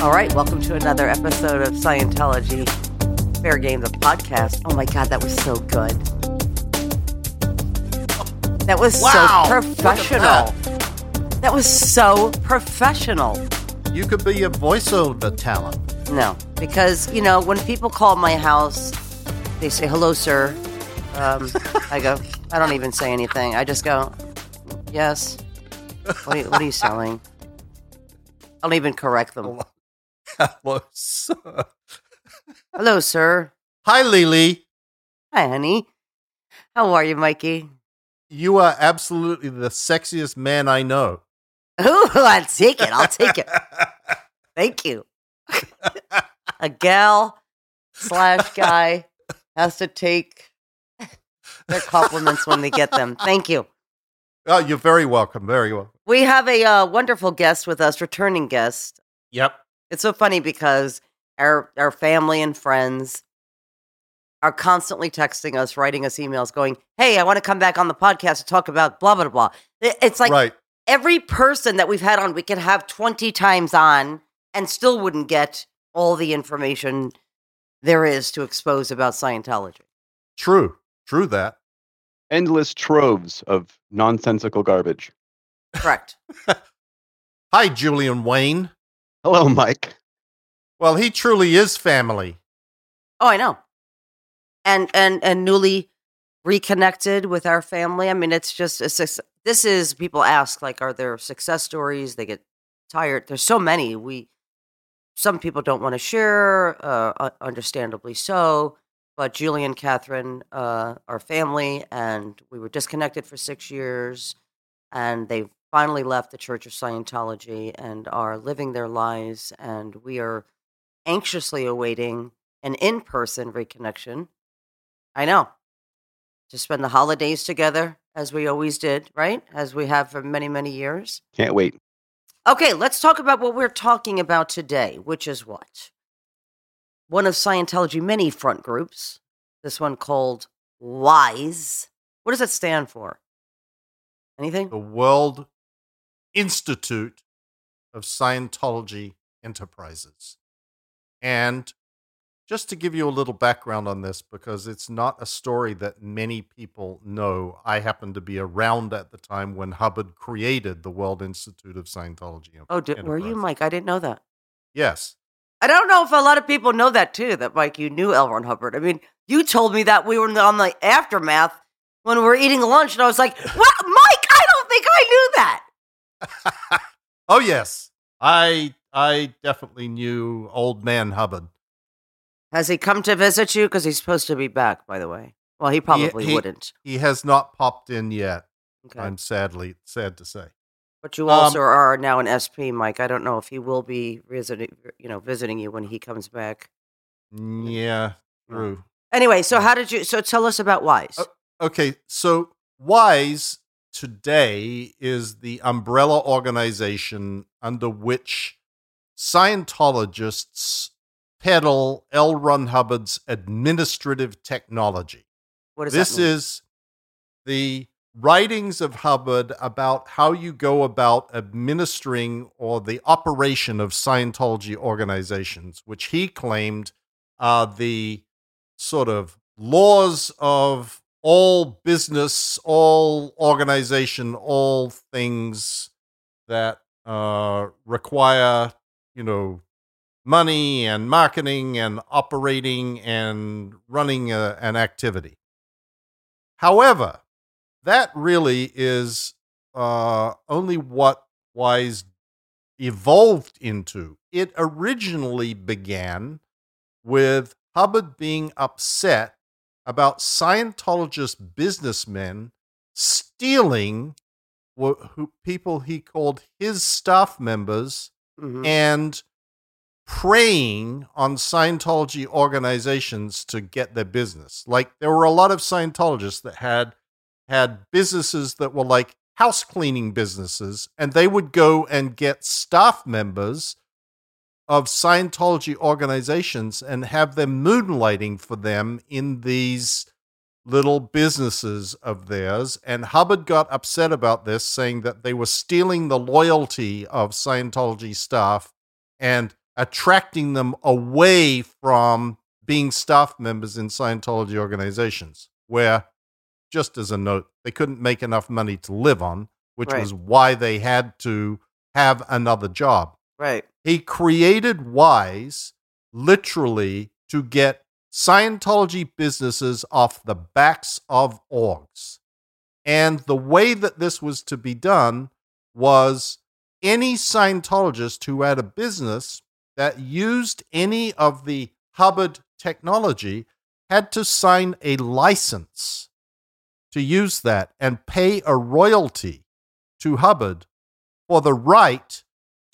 All right, welcome to another episode of Scientology Fair Game, the podcast. Oh my God, that was so good. That was Wow, so professional. That was so professional. You could be a voiceover talent. No, because, you know, when people call my house, they say, hello, sir. Um, I go, I don't even say anything. I just go, yes. What are you, what are you selling? I don't even correct them. Hello, sir. Hello, sir. Hi, Lily. Hi, honey. How are you, Mikey? You are absolutely the sexiest man I know. Ooh, I'll take it. I'll take it. Thank you. A gal slash guy has to take their compliments when they get them. Thank you. oh, you're very welcome. Very welcome. We have a uh, wonderful guest with us, returning guest. Yep. It's so funny because our our family and friends are constantly texting us, writing us emails, going, "Hey, I want to come back on the podcast to talk about blah blah blah." It's like right. every person that we've had on, we could have 20 times on and still wouldn't get all the information there is to expose about Scientology. True. True that. endless troves of nonsensical garbage. Correct. Hi, Julian Wain. Hello, Mike. Well, he truly is family. oh, I know. And and and newly reconnected with our family. I mean, it's just a suc- this is people ask like are there success stories? They get tired. There's so many. We some people don't want to share, uh, understandably so. But Julie and Catherine uh, are family, and we were disconnected for six years, and they finally left the Church of Scientology and are living their lives, and we are anxiously awaiting an in-person reconnection. I know to spend the holidays together as we always did, right? As we have for many, many years. Can't wait. Okay, let's talk about what we're talking about today, which is what? One of Scientology many front groups, this one called WISE. What does that stand for? Anything? The World Institute of Scientology Enterprises. And just to give you a little background on this, because it's not a story that many people know, I happened to be around at the time when Hubbard created the World Institute of Scientology. Oh, did, were you, Mike? I didn't know that. Yes. I don't know if a lot of people know that too, that Mike, you knew L. Ron Hubbard. I mean, you told me that we were on the aftermath when we were eating lunch, and I was like, what? Mike, I don't think I knew that. oh yes, I I definitely knew old man Hubbard. Has he come to visit you? Because he's supposed to be back, by the way. Well, he probably he- wouldn't. He has not popped in yet. Okay. I'm sadly sad to say. But you Um, also are now an SP, Mike. I don't know if he will be visiting, you know, visiting you when he comes back. Yeah, true. Anyway, so how did you? So tell us about Wise. Oh, Okay, so WISE today is the umbrella organization under which Scientologists peddle L. Ron Hubbard's administrative technology. what does this that mean? is the writings of Hubbard about how you go about administering or the operation of Scientology organizations, which he claimed are the sort of laws of all business, all organization, all things that uh, require, you know, money and marketing and operating and running a, an activity. However, that really is uh, only what Wise evolved into. It originally began with Hubbard being upset about Scientologist businessmen stealing wh- who, people he called his staff members Mhm. and preying on Scientology organizations to get their business. Like there were a lot of Scientologists that had had businesses that were like house cleaning businesses and they would go and get staff members of Scientology organizations and have them moonlighting for them in these little businesses of theirs. And Hubbard got upset about this, saying that they were stealing the loyalty of Scientology staff and attracting them away from being staff members in Scientology organizations, where, just as a note, they couldn't make enough money to live on, which Right. was why they had to have another job. Right. He created Wise literally to get Scientology businesses off the backs of orgs. And the way that this was to be done was any Scientologist who had a business that used any of the Hubbard technology had to sign a license to use that and pay a royalty to Hubbard for the right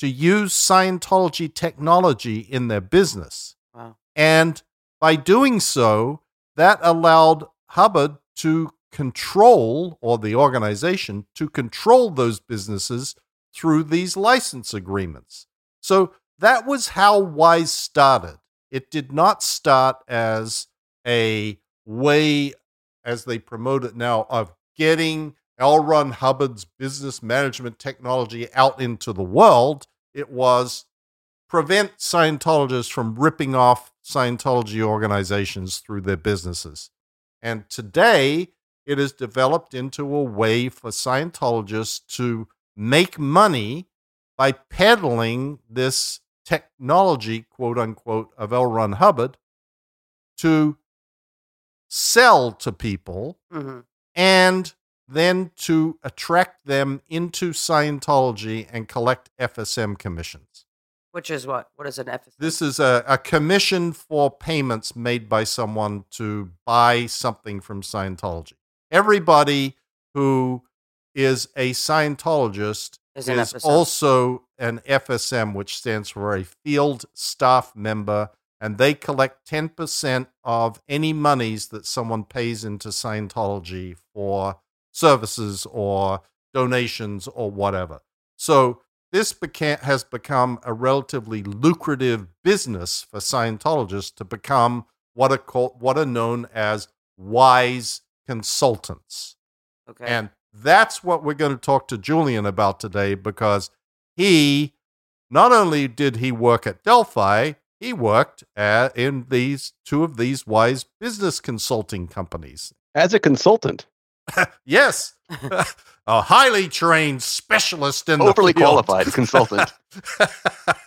to use Scientology technology in their business. Wow. And by doing so, that allowed Hubbard to control, or the organization to control those businesses through these license agreements. So that was how Wise started. It did not start as a way, as they promote it now, of getting L. Ron Hubbard's business management technology out into the world. It was prevent Scientologists from ripping off Scientology organizations through their businesses. And today, it has developed into a way for Scientologists to make money by peddling this technology, quote unquote, of L. Ron Hubbard to sell to people hmm and then to attract them into Scientology and collect FSM commissions. Which is what? What is an FSM? This is a, a commission for payments made by someone to buy something from Scientology. Everybody who is a Scientologist Is is, an FSM. also an FSM, which stands for a field staff member, and they collect 10% of any monies that someone pays into Scientology for services or donations or whatever. So this beca- has become a relatively lucrative business for Scientologists to become what are called what are known as wise consultants. okay. And that's what we're going to talk to Julian about today because he not only did he work at Delphi, he worked at, in these two of these wise business consulting companies. As a consultant, Yes, a highly trained specialist in overly the field. qualified consultant.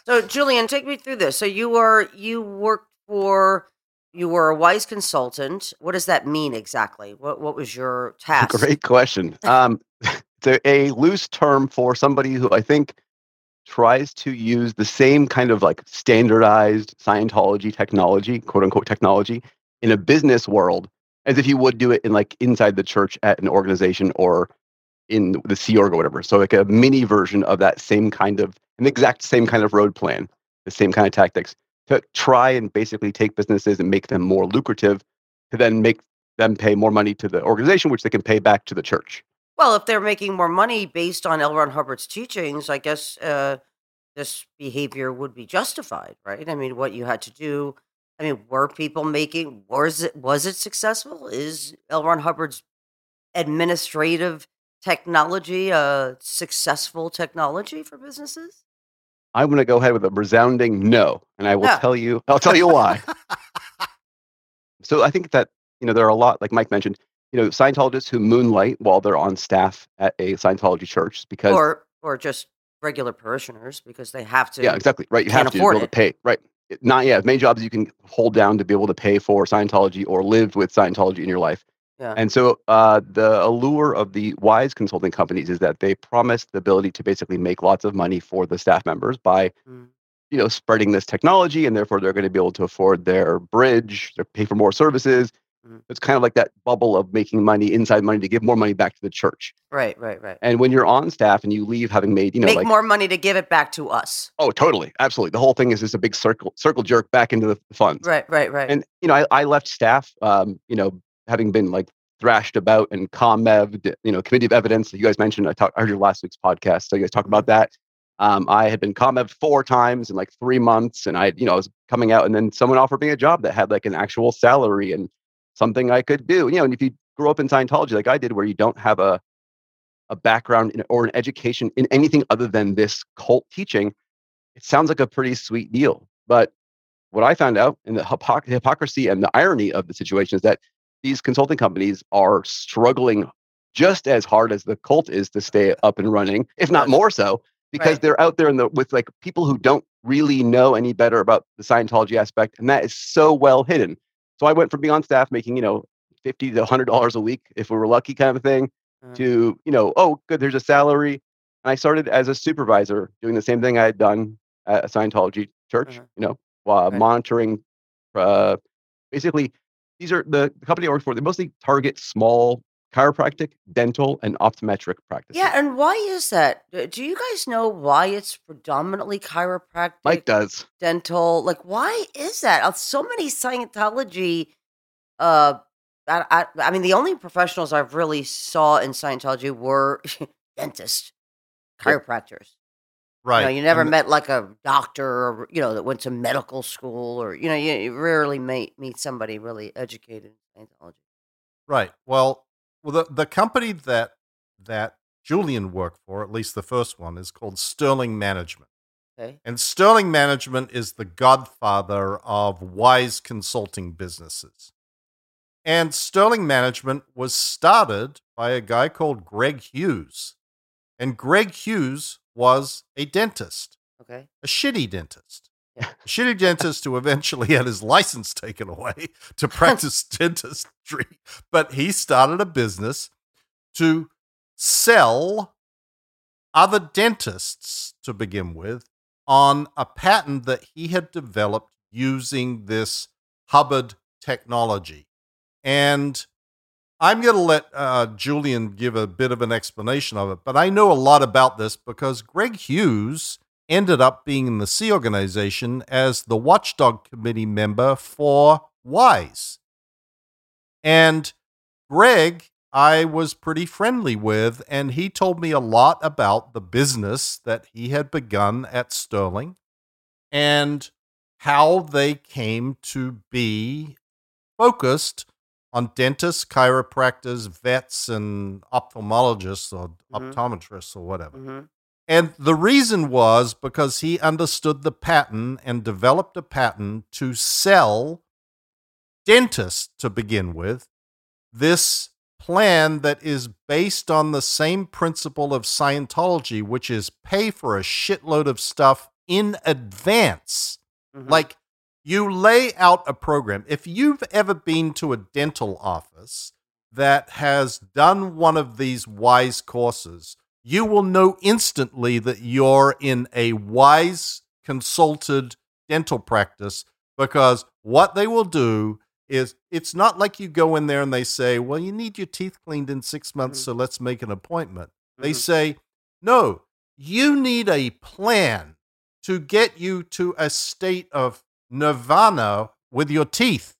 So, Julian, take me through this. So, you were you worked for you were a wise consultant. What does that mean exactly? What what was your task? Great question. Um, it's a, a loose term for somebody who I think tries to use the same kind of like standardized Scientology technology, quote unquote technology, in a business world as if you would do it in like inside the church at an organization or in the Sea Org or whatever. So like a mini version of that same kind of an exact same kind of road plan, the same kind of tactics to try and basically take businesses and make them more lucrative to then make them pay more money to the organization, which they can pay back to the church. Well, if they're making more money based on L. Ron Hubbard's teachings, I guess uh, this behavior would be justified, right? I mean, what you had to do. I mean, were people making? Was it was it successful? Is L. Ron Hubbard's administrative technology a successful technology for businesses? I'm going to go ahead with a resounding no, and I will No. tell you. I'll tell you why. so I think that you know there are a lot, like Mike mentioned, you know, Scientologists who moonlight while they're on staff at a Scientology church because or or just regular parishioners because they have to. yeah, exactly right. You have to be able to pay right. Not yeah, main jobs you can hold down to be able to pay for Scientology or live with Scientology in your life. Yeah. And so uh, the allure of the wise consulting companies is that they promise the ability to basically make lots of money for the staff members by Mm. you know spreading this technology and therefore they're going to be able to afford their bridge they pay for more services Mhm. it's kind of like that bubble of making money inside money to give more money back to the church Right, right, right. and when you're on staff and you leave having made you know Make like more money to give it back to us. oh totally absolutely the whole thing is just a big circle circle jerk back into the funds Right, right, right. and you know I, I left staff um, you know having been like thrashed about and Comm Ev you know committee of evidence that you guys mentioned i, talked, I heard your last week's podcast so you guys talk about that um, i had been Comm Ev four times in like three months and i you know i was coming out and then someone offered me a job that had like an actual salary and something i could do you know and if you grow up in scientology like i did where you don't have a a background in, or an education in anything other than this cult teaching it sounds like a pretty sweet deal But what I found out, and the hypoc- hypocrisy and the irony of the situation is that these consulting companies are struggling just as hard as the cult is to stay up and running, if not more so, because Right. they're out there in the with like people who don't really know any better about the Scientology aspect, and that is so well hidden. So I went from being on staff making you know fifty to hundred dollars a week if we were lucky, kind of thing, Uh, to you know oh good there's a salary, and I started as a supervisor doing the same thing I had done at a Scientology church, Uh-huh. you know, while Right. monitoring. Uh, basically, these are the, the company I work for. They mostly target small chiropractic, dental, and optometric practices. yeah, and why is that? Do you guys know why it's predominantly chiropractic, Mike does. dental? Like, why is that? Uh, So many Scientology. Uh, I, I, I mean, the only professionals I've really saw in Scientology were dentists, chiropractors. Right. You know, you never And- met like a doctor or you know that went to medical school or you know you, you rarely meet meet somebody really educated in Scientology. Right. Well, well, the the company that that Julian worked for, at least the first one, is called Sterling Management. Okay. And Sterling Management is the godfather of wise consulting businesses. And Sterling Management was started by a guy called Greg Hughes. And Greg Hughes was a dentist, Okay. a shitty dentist. Yeah. Shitty dentist who eventually had his license taken away to practice dentistry. But he started a business to sell other dentists to begin with on a patent that he had developed using this Hubbard technology. And I'm going to let uh, Julian give a bit of an explanation of it, but I know a lot about this because Greg Hughes ended up being in the Sea Organization as the Watchdog Committee member for WISE. And Greg, I was pretty friendly with, and he told me a lot about the business that he had begun at Sterling and how they came to be focused on dentists, chiropractors, vets, and ophthalmologists or Mhm. optometrists or whatever. hmm And the reason was because he understood the pattern and developed a pattern to sell dentists to begin with this plan that is based on the same principle of Scientology, which is pay for a shitload of stuff in advance. Mm-hmm. Like you lay out a program. If you've ever been to a dental office that has done one of these WISE courses, you will know instantly that you're in a WISE consulted dental practice because what they will do is it's not like you go in there and they say, Well, you need your teeth cleaned in six months, Mhm. so let's make an appointment. They Mhm. say, No, you need a plan to get you to a state of nirvana with your teeth.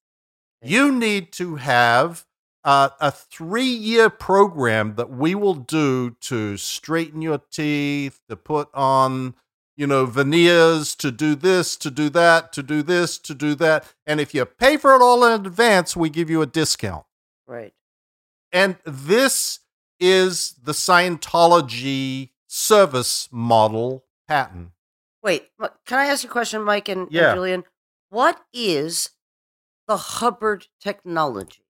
You need to have uh, a three year program that we will do to straighten your teeth, to put on, you know, veneers, to do this, to do that, to do this, to do that. And if you pay for it all in advance, we give you a discount. right. And this is the Scientology service model pattern. Wait, can I ask you a question, Mike and, and Yeah. Julian? What is the Hubbard technology?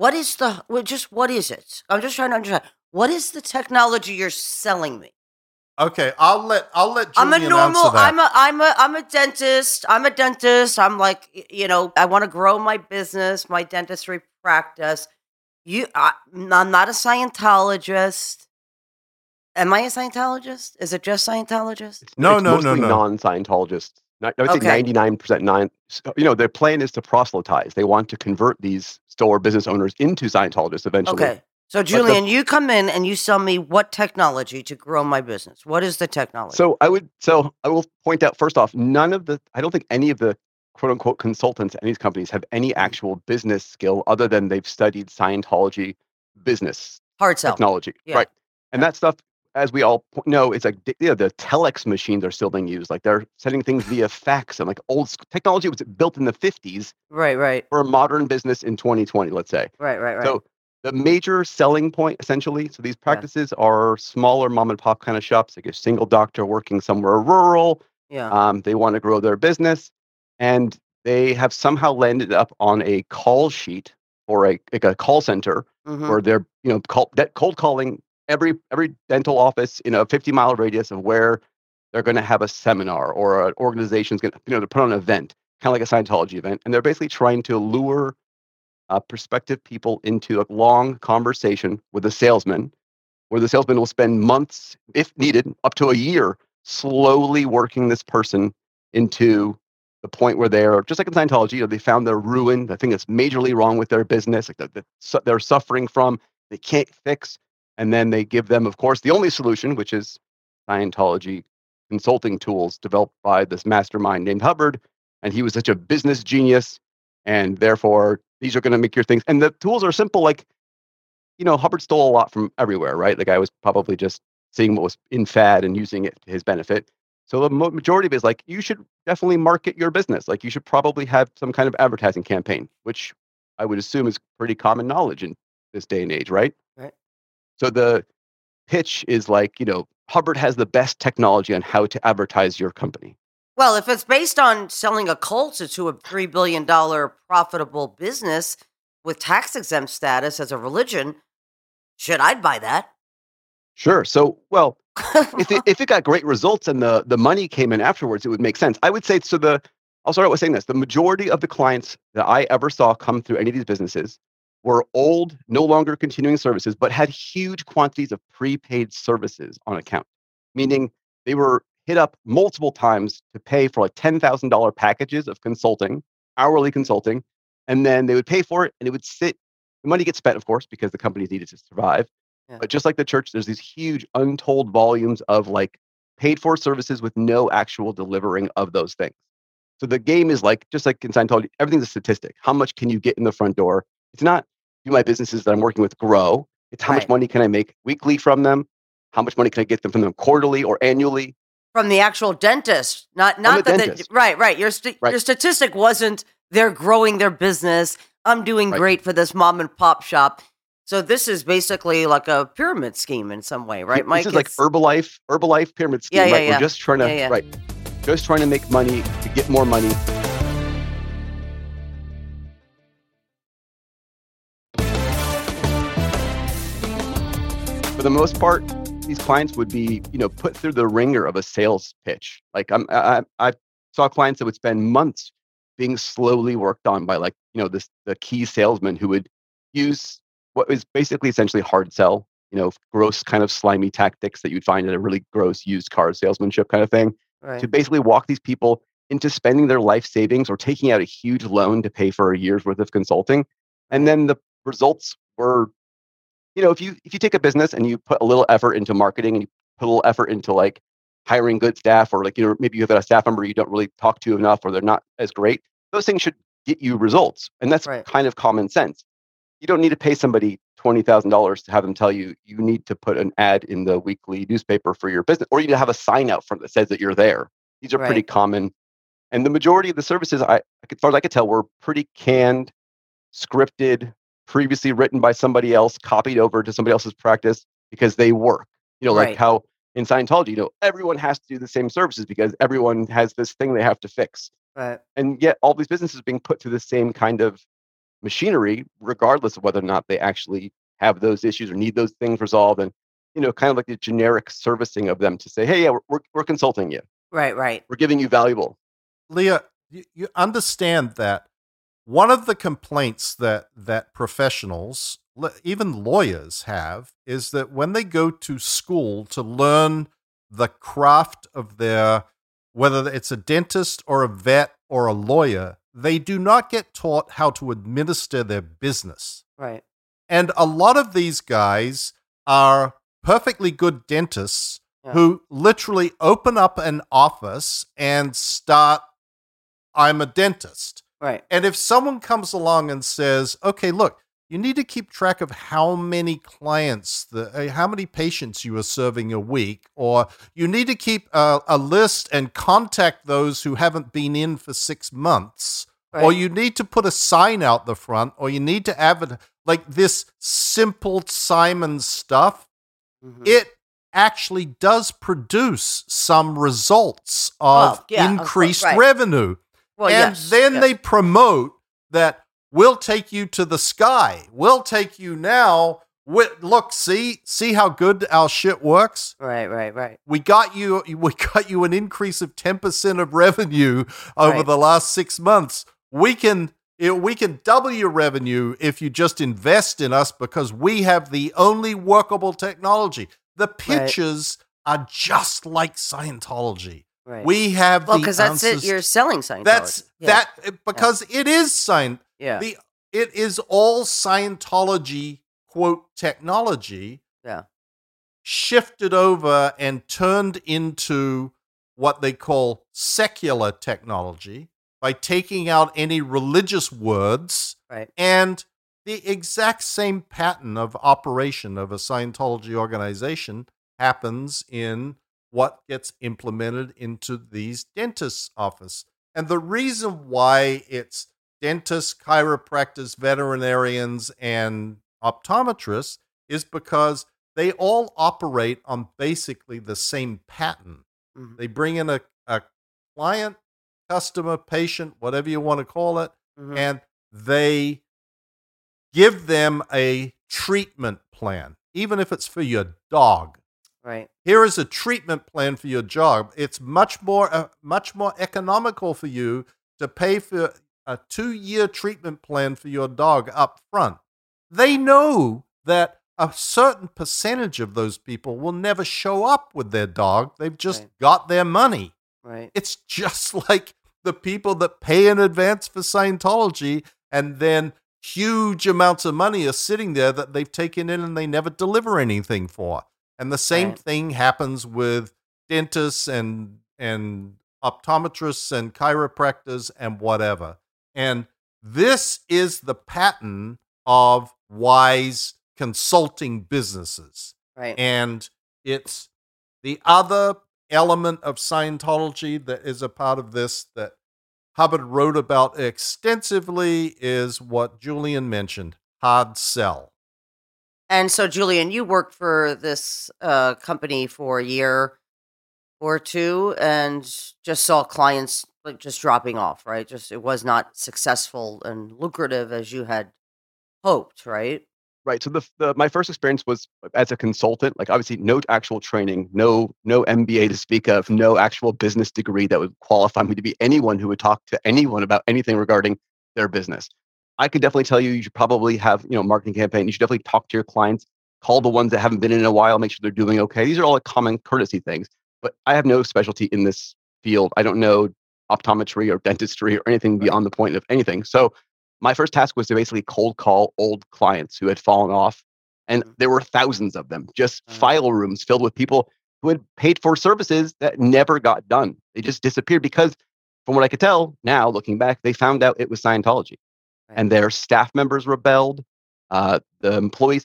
What is the well, just what is it? I'm just trying to understand. What is the technology you're selling me? Okay, I'll let I'll let I'm a normal. that. I'm a. I'm a. I'm a dentist. I'm a dentist. I'm like, you know, I want to grow my business, my dentistry practice. You, I, I'm not a Scientologist. Am I a Scientologist? Is it just Scientologist? No, it's no, no, mostly no. non-Scientologists. Not- I would Okay. say ninety-nine percent non. Uh, you know, their plan is to proselytize. They want to convert these store business owners into Scientologists eventually. Okay. So, the- Julian, you come in and you sell me what technology to grow my business. What is the technology? So I would. So I will point out first off, none of the. I don't think any of the quote unquote consultants at these companies have any mm-hmm. actual business skill other than they've studied Scientology business hard sell. technology, Yeah. right? And that stuff, as we all know, it's like you know, the telex machines are still being used. Like they're sending things via fax and like old technology was built in the 50s Right, right, for a modern business in 2020, let's say. right, right, right. So the major selling point, essentially, so these practices are smaller mom and pop kind of shops, like a single doctor working somewhere rural Yeah. Um, they want to grow their business, and they have somehow landed up on a call sheet or a like a call center Mhm. where they're you know call, de- cold calling every every dental office in a 50 mile radius of where they're going to have a seminar or an organization's going to you know to put on an event kind of like a scientology event and they're basically trying to lure uh, prospective people into a long conversation with a salesman where the salesman will spend months if needed up to a year slowly working this person into the point where they're just like in Scientology, you know, they found their ruin, the thing that's majorly wrong with their business, like that, that su- they're suffering from, they can't fix, and then they give them, of course, the only solution, which is Scientology consulting tools developed by this mastermind named Hubbard, and he was such a business genius, and therefore these are going to make your things. And the tools are simple, like you know, Hubbard stole a lot from everywhere, right? The guy was probably just seeing what was in fad and using it to his benefit. So the majority of it is like you should definitely market your business. Like you should probably have some kind of advertising campaign, which I would assume is pretty common knowledge in this day and age, right? So the pitch is like, you know, Hubbard has the best technology on how to advertise your company. Well, if it's based on selling a cult to a three billion dollar profitable business with tax exempt status as a religion, should I'd buy that. Sure. So, well, if it, if it got great results and the the money came in afterwards, it would make sense. I would say so. The I'll start out with saying this: the majority of the clients that I ever saw come through any of these businesses were old, no longer continuing services, but had huge quantities of prepaid services on account, meaning they were hit up multiple times to pay for like ten thousand dollar packages of consulting, hourly consulting, and then they would pay for it, and it would sit. The money gets spent, of course, because the companies needed to survive. Yeah. But just like the church, there's these huge untold volumes of like paid for services with no actual delivering of those things. So the game is like just like in Scientology, everything's a statistic. How much can you get in the front door? It's not do my businesses that I'm working with grow. It's how much money can I make weekly from them? How much money can I get them from them quarterly or annually? From the actual dentist, not the not that the, dentist. right, right. Your st- Right. your statistic wasn't they're growing their business. I'm doing Right. great for this mom and pop shop. So this is basically like a pyramid scheme in some way, right, Mike? This is like Herbalife, Herbalife pyramid scheme, Yeah, yeah, right? yeah. We're just trying to Yeah, yeah. right, just trying to make money to get more money. For the most part, these clients would be, you know, put through the ringer of a sales pitch. Like I'm, I, I saw clients that would spend months being slowly worked on by like, you know, this the key salesman who would use what was basically essentially hard sell, you know, gross kind of slimy tactics that you'd find in a really gross used car salesmanship kind of thing right. to basically walk these people into spending their life savings or taking out a huge loan to pay for a year's worth of consulting. And then the results were, you know, if you if you take a business and you put a little effort into marketing and you put a little effort into like hiring good staff or like you know maybe you have a staff member you don't really talk to enough or they're not as great, those things should get you results. And that's Right. kind of common sense. You don't need to pay somebody twenty thousand dollars to have them tell you you need to put an ad in the weekly newspaper for your business, or you need to have a sign out front that says that you're there. These are pretty common, and the majority of the services, I, as far as I could tell, were pretty canned, scripted, previously written by somebody else, copied over to somebody else's practice because they work. You know, like Right. how in Scientology, you know, everyone has to do the same services because everyone has this thing they have to fix right. and yet all these businesses being put through the same kind of machinery regardless of whether or not they actually have those issues or need those things resolved and you know kind of like the generic servicing of them to say hey yeah we're, we're, we're consulting you Right, right. we're giving you valuable Leah, you, you understand that one of the complaints that that professionals, even lawyers, have is that when they go to school to learn the craft of their, whether it's a dentist or a vet or a lawyer, they do not get taught how to administer their business. Right. And a lot of these guys are perfectly good dentists Yeah. who literally open up an office and start, I'm a dentist. Right. And if someone comes along and says, okay, look, you need to keep track of how many clients, the, uh, how many patients you are serving a week, or you need to keep a, a list and contact those who haven't been in for six months, or you need to put a sign out the front, or you need to advertise like this simple Simon stuff. Mhm. It actually does produce some results of Oh, yeah, of course, increased right. revenue. Well, and yes, then yes. they promote that we'll take you to the sky. We'll take you now. Wi- Look, see, see how good our shit works. Right, right, right. We got you. We got you an increase of ten percent of revenue over Right. the last six months. We can. it- We can double your revenue if you just invest in us because we have the only workable technology. The pitches are just like Scientology. Right. We have well, because that's it. You're selling Scientology. that's Yeah, that eh, because it is Scient. Yeah. The it is all Scientology quote technology Yeah. shifted over and turned into what they call secular technology by taking out any religious words Right. and the exact same pattern of operation of a Scientology organization happens in what gets implemented into these dentists' office. And the reason why it's dentists, chiropractors, veterinarians, and optometrists is because they all operate on basically the same pattern. Mhm. They bring in a, a client, customer, patient, whatever you want to call it, Mhm. and they give them a treatment plan, even if it's for your dog. Right. Here is a treatment plan for your dog. It's much more uh, much more economical for you to pay for a 2-year treatment plan for your dog up front. They know that a certain percentage of those people will never show up with their dog. They've just Right. got their money. Right. It's just like the people that pay in advance for Scientology and then huge amounts of money are sitting there that they've taken in and they never deliver anything for. And the same Right. thing happens with dentists and and optometrists and chiropractors and whatever. And this is the pattern of wise consulting businesses. Right. And it's the other element of Scientology that is a part of this that Hubbard wrote about extensively is what Julian mentioned hard sell. And so, Julian, you worked for this uh, company for a year or two, and just saw clients like just dropping off. Right. Just it was not successful and lucrative as you had hoped. Right. Right. So the, the my first experience was as a consultant. Like obviously, no actual training, no no MBA to speak of, no actual business degree that would qualify me to be anyone who would talk to anyone about anything regarding their business. I could definitely tell you, you should probably have you know marketing campaign. You should definitely talk to your clients, call the ones that haven't been in a while, make sure they're doing okay. These are all like common courtesy things. But I have no specialty in this field. I don't know optometry or dentistry or anything beyond the point of anything. So my first task was to basically cold call old clients who had fallen off and Mhm. there were thousands of them just file rooms filled with people who had paid for services that never got done they just disappeared because from what i could tell now looking back they found out it was scientology. And their staff members rebelled uh, the employees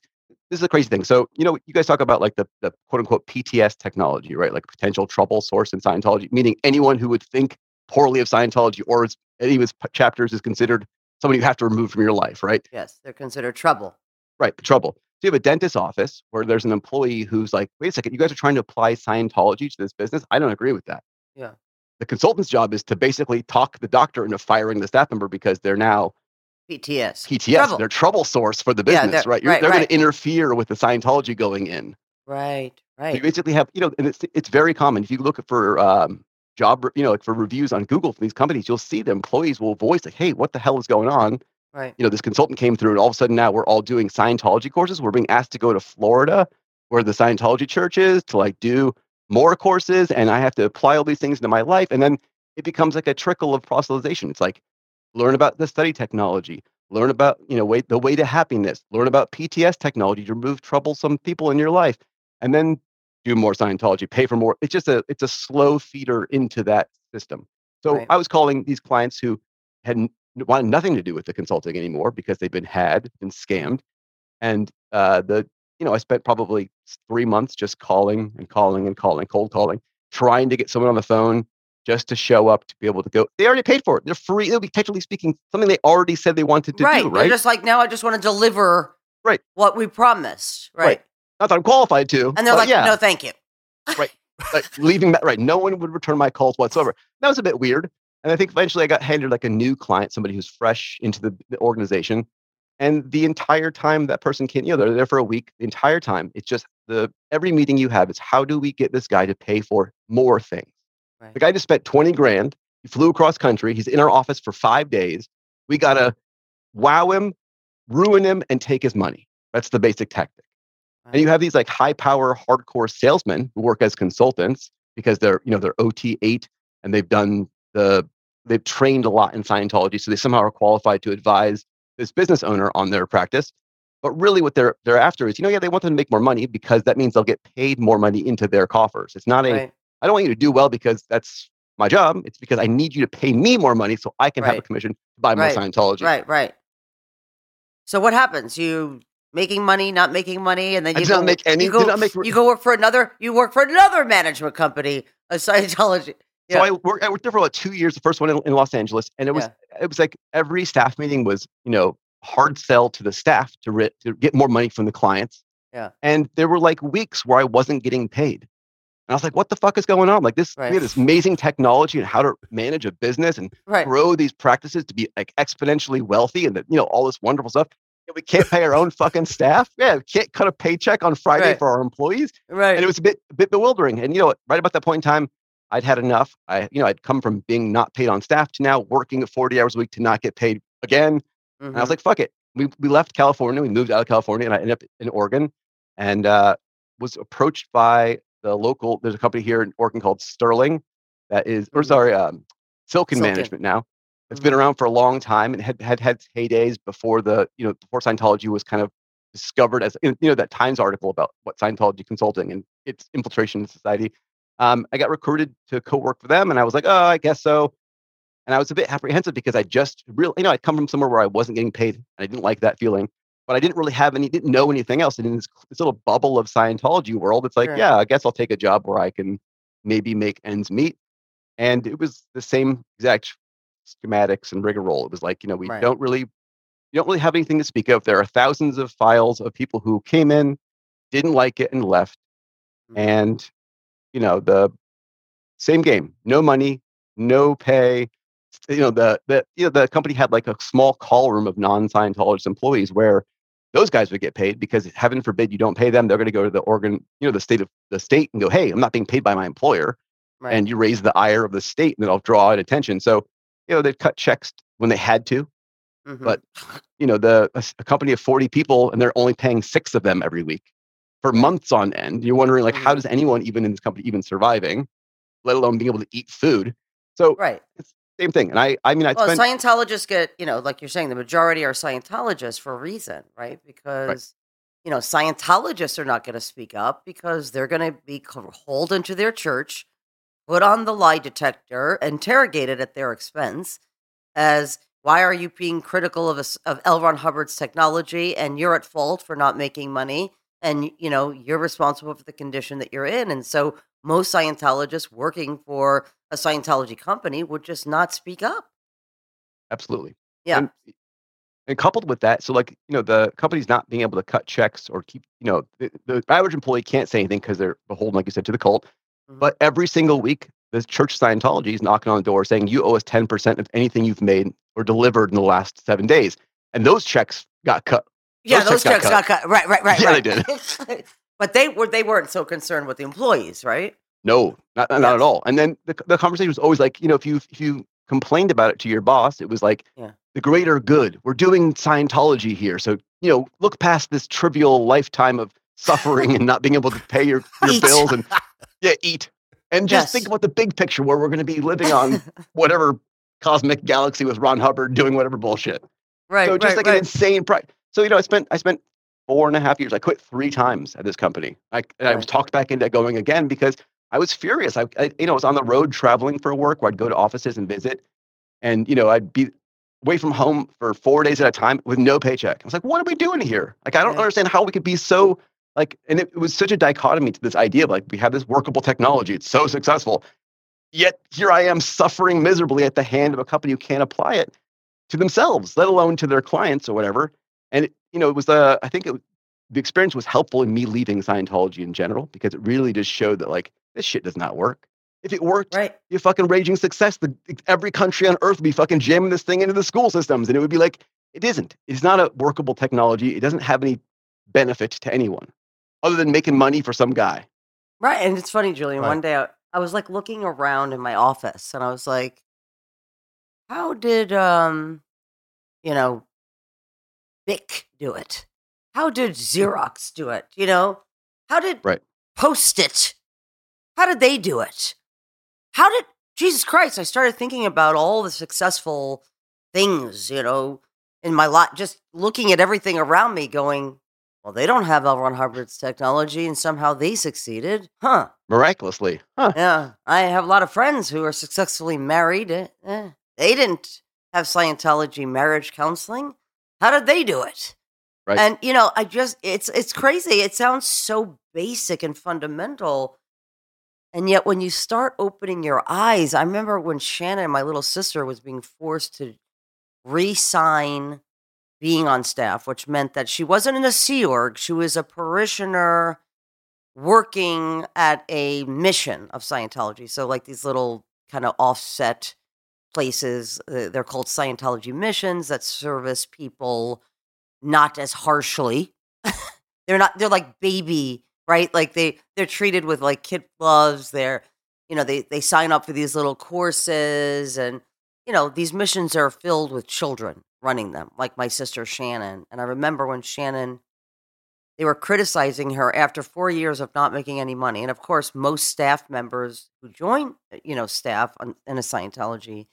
this is a crazy thing so you know you guys talk about like the, the quote unquote pts technology right like potential trouble source in scientology meaning anyone who would think poorly of scientology or its, any of its chapters is considered someone you have to remove from your life right Yes, they're considered trouble. Right, trouble. So you have a dentist office where there's an employee who's like, wait a second, you guys are trying to apply Scientology to this business. I don't agree with that. Yeah. The consultant's job is to basically talk the doctor into firing the staff member because they're now PTS. PTS. Trouble. They're trouble source for the Yeah, business, they're- right? Right, they're going to interfere with the Scientology going in. Right. So Right. you basically have, you know, and it's it's very common. If you look for um, job, you know, like for reviews on Google for these companies, you'll see the employees will voice like, "Hey, what the hell is going on?" Right. you know, this consultant came through, and all of a sudden now we're all doing Scientology courses. We're being asked to go to Florida, where the Scientology church is, to like do more courses, and I have to apply all these things into my life, and then it becomes like a trickle of proselytization. It's like learn about the study technology, learn about you know way, the way to happiness, learn about PTS technology to remove troublesome people in your life, and then do more Scientology, pay for more. It's just a it's a slow feeder into that system. So Right. I was calling these clients who had wanted nothing to do with the consulting anymore because they've been had, and scammed, and uh, the you know I spent probably three months just calling and calling and calling, cold calling, trying to get someone on the phone just to show up to be able to go. They already paid for it. They're free. It'll be technically speaking something they already said they wanted to right. do. They're Right. just like now. I just want to deliver Right. what we promised. Right. Right. Not that I'm qualified to. And they're like, yeah, no, thank you. Right. Like leaving that right. No one would return my calls whatsoever. That was a bit weird. And I think eventually I got handed like a new client, somebody who's fresh into the, the organization. And the entire time that person came, you know, they're there for a week. The entire time, it's just the every meeting you have is how do we get this guy to pay for more things? Right. The guy just spent 20 grand. He flew across country. He's in our office for five days. We gotta wow him, ruin him, and take his money. That's the basic tactic. And you have these like high power, hardcore salesmen who work as consultants because they're, you know, they're OT eight and they've done the they've trained a lot in Scientology. So they somehow are qualified to advise this business owner on their practice. But really what they're they're after is, you know, yeah, they want them to make more money because that means they'll get paid more money into their coffers. It's not a Right. I don't want you to do well because that's my job. It's because I need you to pay me more money so I can have a commission to buy more Right. Scientology. Right, right. So what happens? You making money, not making money, and then I you did go, not make any you go, make you go work for another. You work for another management company, a Scientology. Yeah. So I worked, I worked there for about two years. The first one in, in Los Angeles, and it was it was like every staff meeting was you know hard sell to the staff to to get more money from the clients. Yeah. And there were like weeks where I wasn't getting paid, and I was like, "What the fuck is going on?" Like this, Right. we have this amazing technology and how to manage a business and Right. grow these practices to be like exponentially wealthy, and that you know all this wonderful stuff. And we can't pay our own fucking staff. Yeah, we can't cut a paycheck on Friday Right. for our employees Right. and it was a bit a bit bewildering. And you know, right about that point in time, I'd had enough. I, you know, I'd come from being not paid on staff to now working at 40 hours a week to not get paid again. And I was Mhm. like, fuck it. We we left California. We moved out of California, and I ended up in Oregon, and uh, was approached by the local. There's a company here in Oregon called Sterling, that is, or Mhm. sorry, um, Silken, Silken. Management now. It's been around for a long time and had had had heydays before the you know before Scientology was kind of discovered as you know that Times article about what Scientology consulting and its infiltration in society. Um, I got recruited to co-work for them, and I was like, oh, I guess so. And I was a bit apprehensive because I just really, you know, I'd come from somewhere where I wasn't getting paid, and I didn't like that feeling. But I didn't really have any, didn't know anything else. And in this, this little bubble of Scientology world, it's like, Sure. yeah, I guess I'll take a job where I can maybe make ends meet. And it was the same exact schematics and rigmarole. It was like, you know, we Right. don't really, you don't really have anything to speak of. There are thousands of files of people who came in, didn't like it, and left. Mhm. And, you know, the same game, no money, no pay. You know, the the you know the company had like a small call room of non-Scientologist employees where those guys would get paid because heaven forbid you don't pay them, they're going to go to the organ, you know, the state of the state and go, hey, I'm not being paid by my employer Right. and you raise the ire of the state and then I'll draw out attention. So, you know, they'd cut checks when they had to. Mhm. but- You know, the a company of 40 people and they're only paying six of them every week for months on end. You're wondering like, how Mhm. does anyone even in this company even surviving, let alone being able to eat food? So right. Same thing. And I, I mean, I Well, spent Scientologists get, you know, like you're saying, the majority are Scientologists for a reason, right? Because, you know, Scientologists are not going to speak up because they're going to be hauled into their church, put on the lie detector, interrogated at their expense as why are you being critical of, us of L. Ron Hubbard's technology and you're at fault for not making money and, you know, you're responsible for the condition that you're in. And so most Scientologists working for a Scientology company would just not speak up. absolutely. Yeah. And, and coupled with that, so like, you know, the company's not being able to cut checks or keep, you know, the, the average employee can't say anything because they're beholden, like you said, to the cult. Mhm. But every single week, the church Scientology is knocking on the door saying, you owe us 10% of anything you've made or delivered in the last seven days. And those checks got cut. Yeah, Those those checks checks got got cut. Right, right, right, Yeah, they right. but they were they weren't so concerned with the employees, right? No, not, not Yes. at all. And then the, the conversation was always like, you know, if you if you complained about it to your boss, it was like Yeah. the greater good. We're doing Scientology here, so you know, look past this trivial lifetime of suffering and not being able to pay your, your bills and yeah, eat. And just think about the big picture where we're going to be living on whatever cosmic galaxy with Ron Hubbard doing whatever bullshit. right, so just right, like an insane price. So you know, I spent I spent four and a half years. I quit three times at this company. I and I was talked back into going again because I was furious. I, I you know I was on the road traveling for work where I'd go to offices and visit, and you know I'd be away from home for four days at a time with no paycheck. I was like, what are we doing here? Like I don't Yeah. understand how we could be so like. And it, it was such a dichotomy to this idea of like we have this workable technology. It's so successful. Yet here I am suffering miserably at the hand of a company who can't apply it to themselves, let alone to their clients or whatever. And it, you know, it was uh, I think it, the experience was helpful in me leaving Scientology in general because it really just showed that like this shit does not work. If it worked, Right. you fucking raging success. The, every country on earth would be fucking jamming this thing into the school systems, and it would be like it isn't. It's not a workable technology. It doesn't have any benefit to anyone other than making money for some guy. Right. And it's funny, Julian. Right. One day I, I was like looking around in my office and I was like, how did, um, you know, Bic do it? How did Xerox do it? You know, how did Right. Post it? How did they do it? How did, Jesus Christ, I started thinking about all the successful things, you know, in my lot, just looking at everything around me going, well, they don't have L. Ron Hubbard's technology and somehow they succeeded. Huh. Miraculously, huh? Yeah. I have a lot of friends who are successfully married. Eh, eh, They didn't have Scientology marriage counseling. How did they do it? Right. And you know, I just it's it's crazy. It sounds so basic and fundamental. And yet when you start opening your eyes, I remember when Shannon, my little sister, was being forced to re-sign being on staff, which meant that she wasn't in a Sea Org. She was a parishioner working at a mission of Scientology. So, like these little kind of offset places, uh, they're called Scientology missions that service people not as harshly. they're not, they're like baby, right? Like they, they're treated with like kid gloves. They're, you know, they, they sign up for these little courses and, you know, these missions are filled with children running them, like my sister Shannon. And I remember when Shannon, they were criticizing her after four years of not making any money. And of course, most staff members who join, you know, staff on, in a Scientology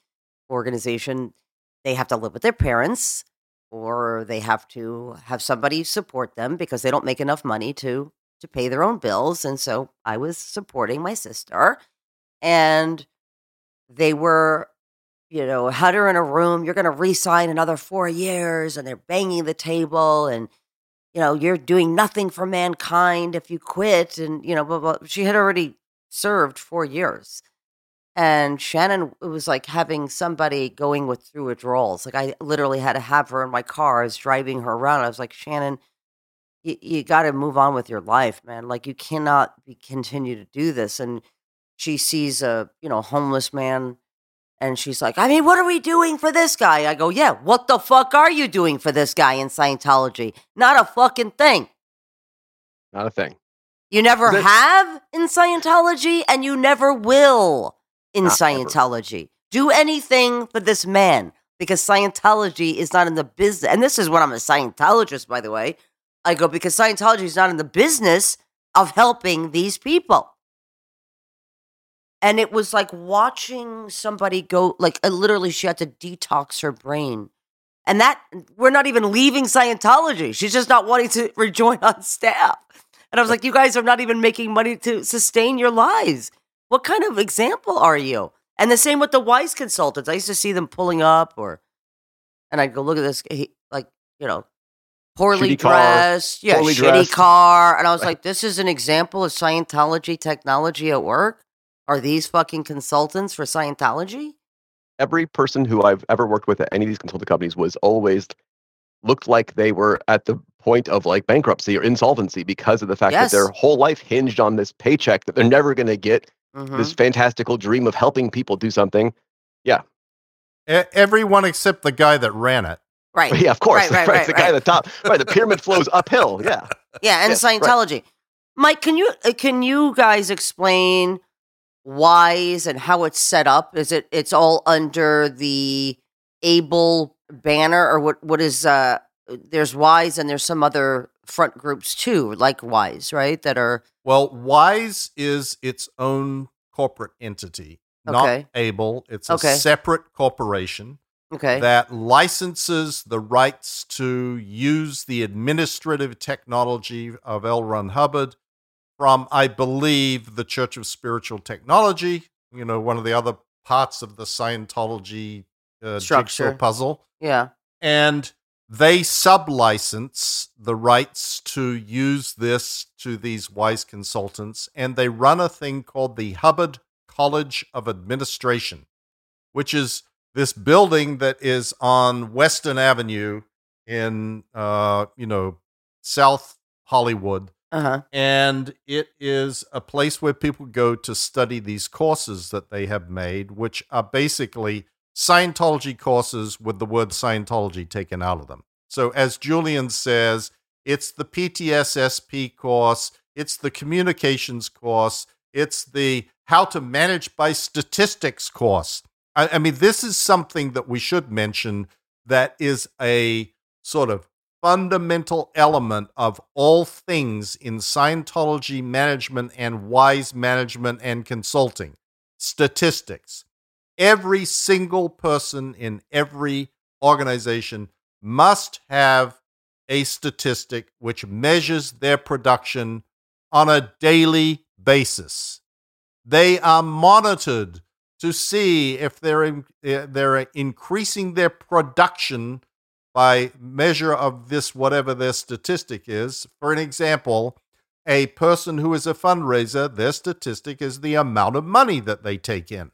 organization, they have to live with their parents or they have to have somebody support them because they don't make enough money to to pay their own bills. And so I was supporting my sister and they were you know, had her in a room, you're going to re-sign another four years, and they're banging the table, and you know, you're doing nothing for mankind if you quit, and you know, blah, blah. she had already served four years, and Shannon it was like having somebody going with through withdrawals. Like I literally had to have her in my car. I was driving her around. I was like, Shannon, you, you got to move on with your life, man. Like you cannot be continue to do this. And she sees a you know homeless man and she's like, I mean, what are we doing for this guy? I go, yeah, what the fuck are you doing for this guy in Scientology? Not a fucking thing. Not a thing. You never have in Scientology, and you never will in Not ever. Scientology. Do anything for this man because Scientology is not in the business. And this is when I'm a Scientologist, by the way. I go, because Scientology is not in the business of helping these people. And it was like watching somebody go, like, uh, literally, she had to detox her brain. And that, we're not even leaving Scientology. She's just not wanting to rejoin on staff. And I was like, you guys are not even making money to sustain your lives. What kind of example are you? And the same with the wise consultants. I used to see them pulling up, or, and I'd go, look at this, he, like, you know, poorly Shitty car, dressed, yeah, poorly shitty dressed. car. And I was like, this is an example of Scientology technology at work. Are these fucking consultants for Scientology? Every person who I've ever worked with at any of these consulting companies was always looked like they were at the point of like bankruptcy or insolvency because of the fact Yes. that their whole life hinged on this paycheck that they're never going to get Mhm. this fantastical dream of helping people do something. E- everyone except the guy that ran it. right. Yeah, of course. Right, right, right, right, the guy at the top. Right, the pyramid flows uphill. Yeah. Yeah, and Yes, right. Scientology. Mike, can you uh, can you guys explain Wise and how it's set up? Is it it's all under the Able banner, or what? What is uh? There's Wise and there's some other front groups too, like Wise, right? That are Well, Wise is its own corporate entity, not Okay. Able. It's a Okay. separate corporation okay. that licenses the rights to use the administrative technology of L. Ron Hubbard from, I believe, the Church of Spiritual Technology, you know, one of the other parts of the Scientology uh, Structure. jigsaw puzzle. yeah. and they sublicense the rights to use this to these wise consultants and they run a thing called the Hubbard College of Administration which is this building that is on Western Avenue in uh you know South Hollywood. Uh-huh. And it is a place where people go to study these courses that they have made, which are basically Scientology courses with the word Scientology taken out of them. So, as Julian says, it's the PTSSP course, it's the communications course, it's the how to manage by statistics course. I, I mean, this is something that we should mention that is a sort of fundamental element of all things in Scientology management and wise management and consulting statistics. Every single person in every organization must have a statistic which measures their production on a daily basis. They are monitored to see if they're eh, they're increasing their production by measure of this whatever their statistic is. For an example, a person who is a fundraiser, their statistic is the amount of money that they take in.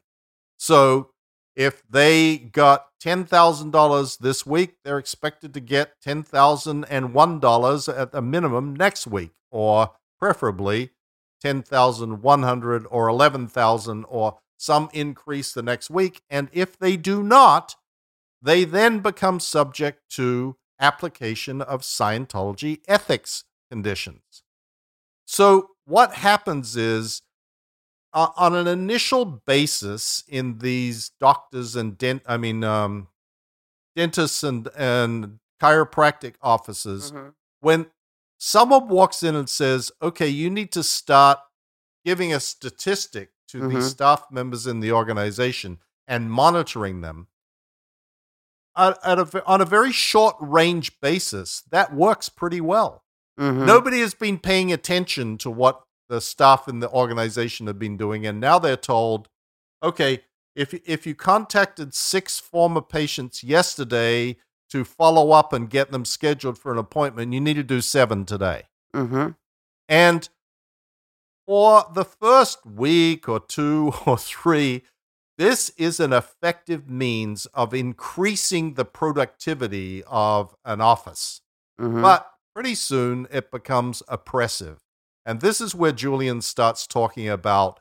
So if they got $10,000 this week, they're expected to get $10,001 at a minimum next week, or preferably 10,100 or 11,000 or some increase the next week. And if they do not, they then become subject to application of Scientology ethics conditions. So what happens is uh, on an initial basis in these doctors and dent I mean um, dentists and and chiropractic offices Mm-hmm. when someone walks in and says, "Okay, you need to start giving a statistic to Mhm. these staff members in the organization and monitoring them." At, at a, on a very short range basis, that works pretty well. Mhm. Nobody has been paying attention to what the staff in the organization have been doing, and now they're told, okay, if if you contacted six former patients yesterday to follow up and get them scheduled for an appointment, you need to do seven today. Mhm. And for the first week or two or three, this is an effective means of increasing the productivity of an office. Mhm. But pretty soon it becomes oppressive. And this is where Julian starts talking about.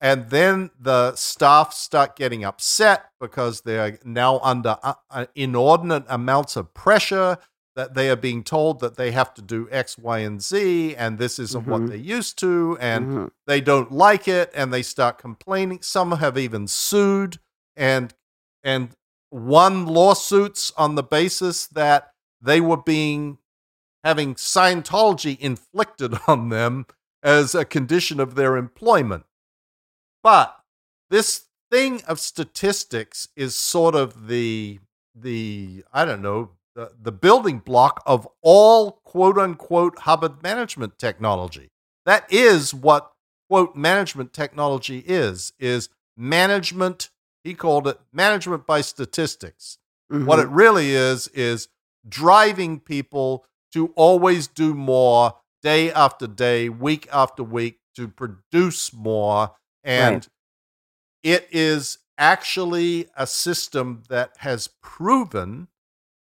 And then the staff start getting upset because they're now under uh, uh, inordinate amounts of pressure that they are being told that they have to do X, Y, and Z, and this isn't what Mhm. they're used to, and Mhm. they don't like it, and they start complaining. Some have even sued and and won lawsuits on the basis that they were being having Scientology inflicted on them as a condition of their employment. But this thing of statistics is sort of the the I don't know the, the building block of all quote unquote Hubbard management technology. That is what quote management technology is is management he called it management by statistics. What Mhm. it really is is driving people to always do more day after day, week after week to produce more. And Right. it is actually a system that has proven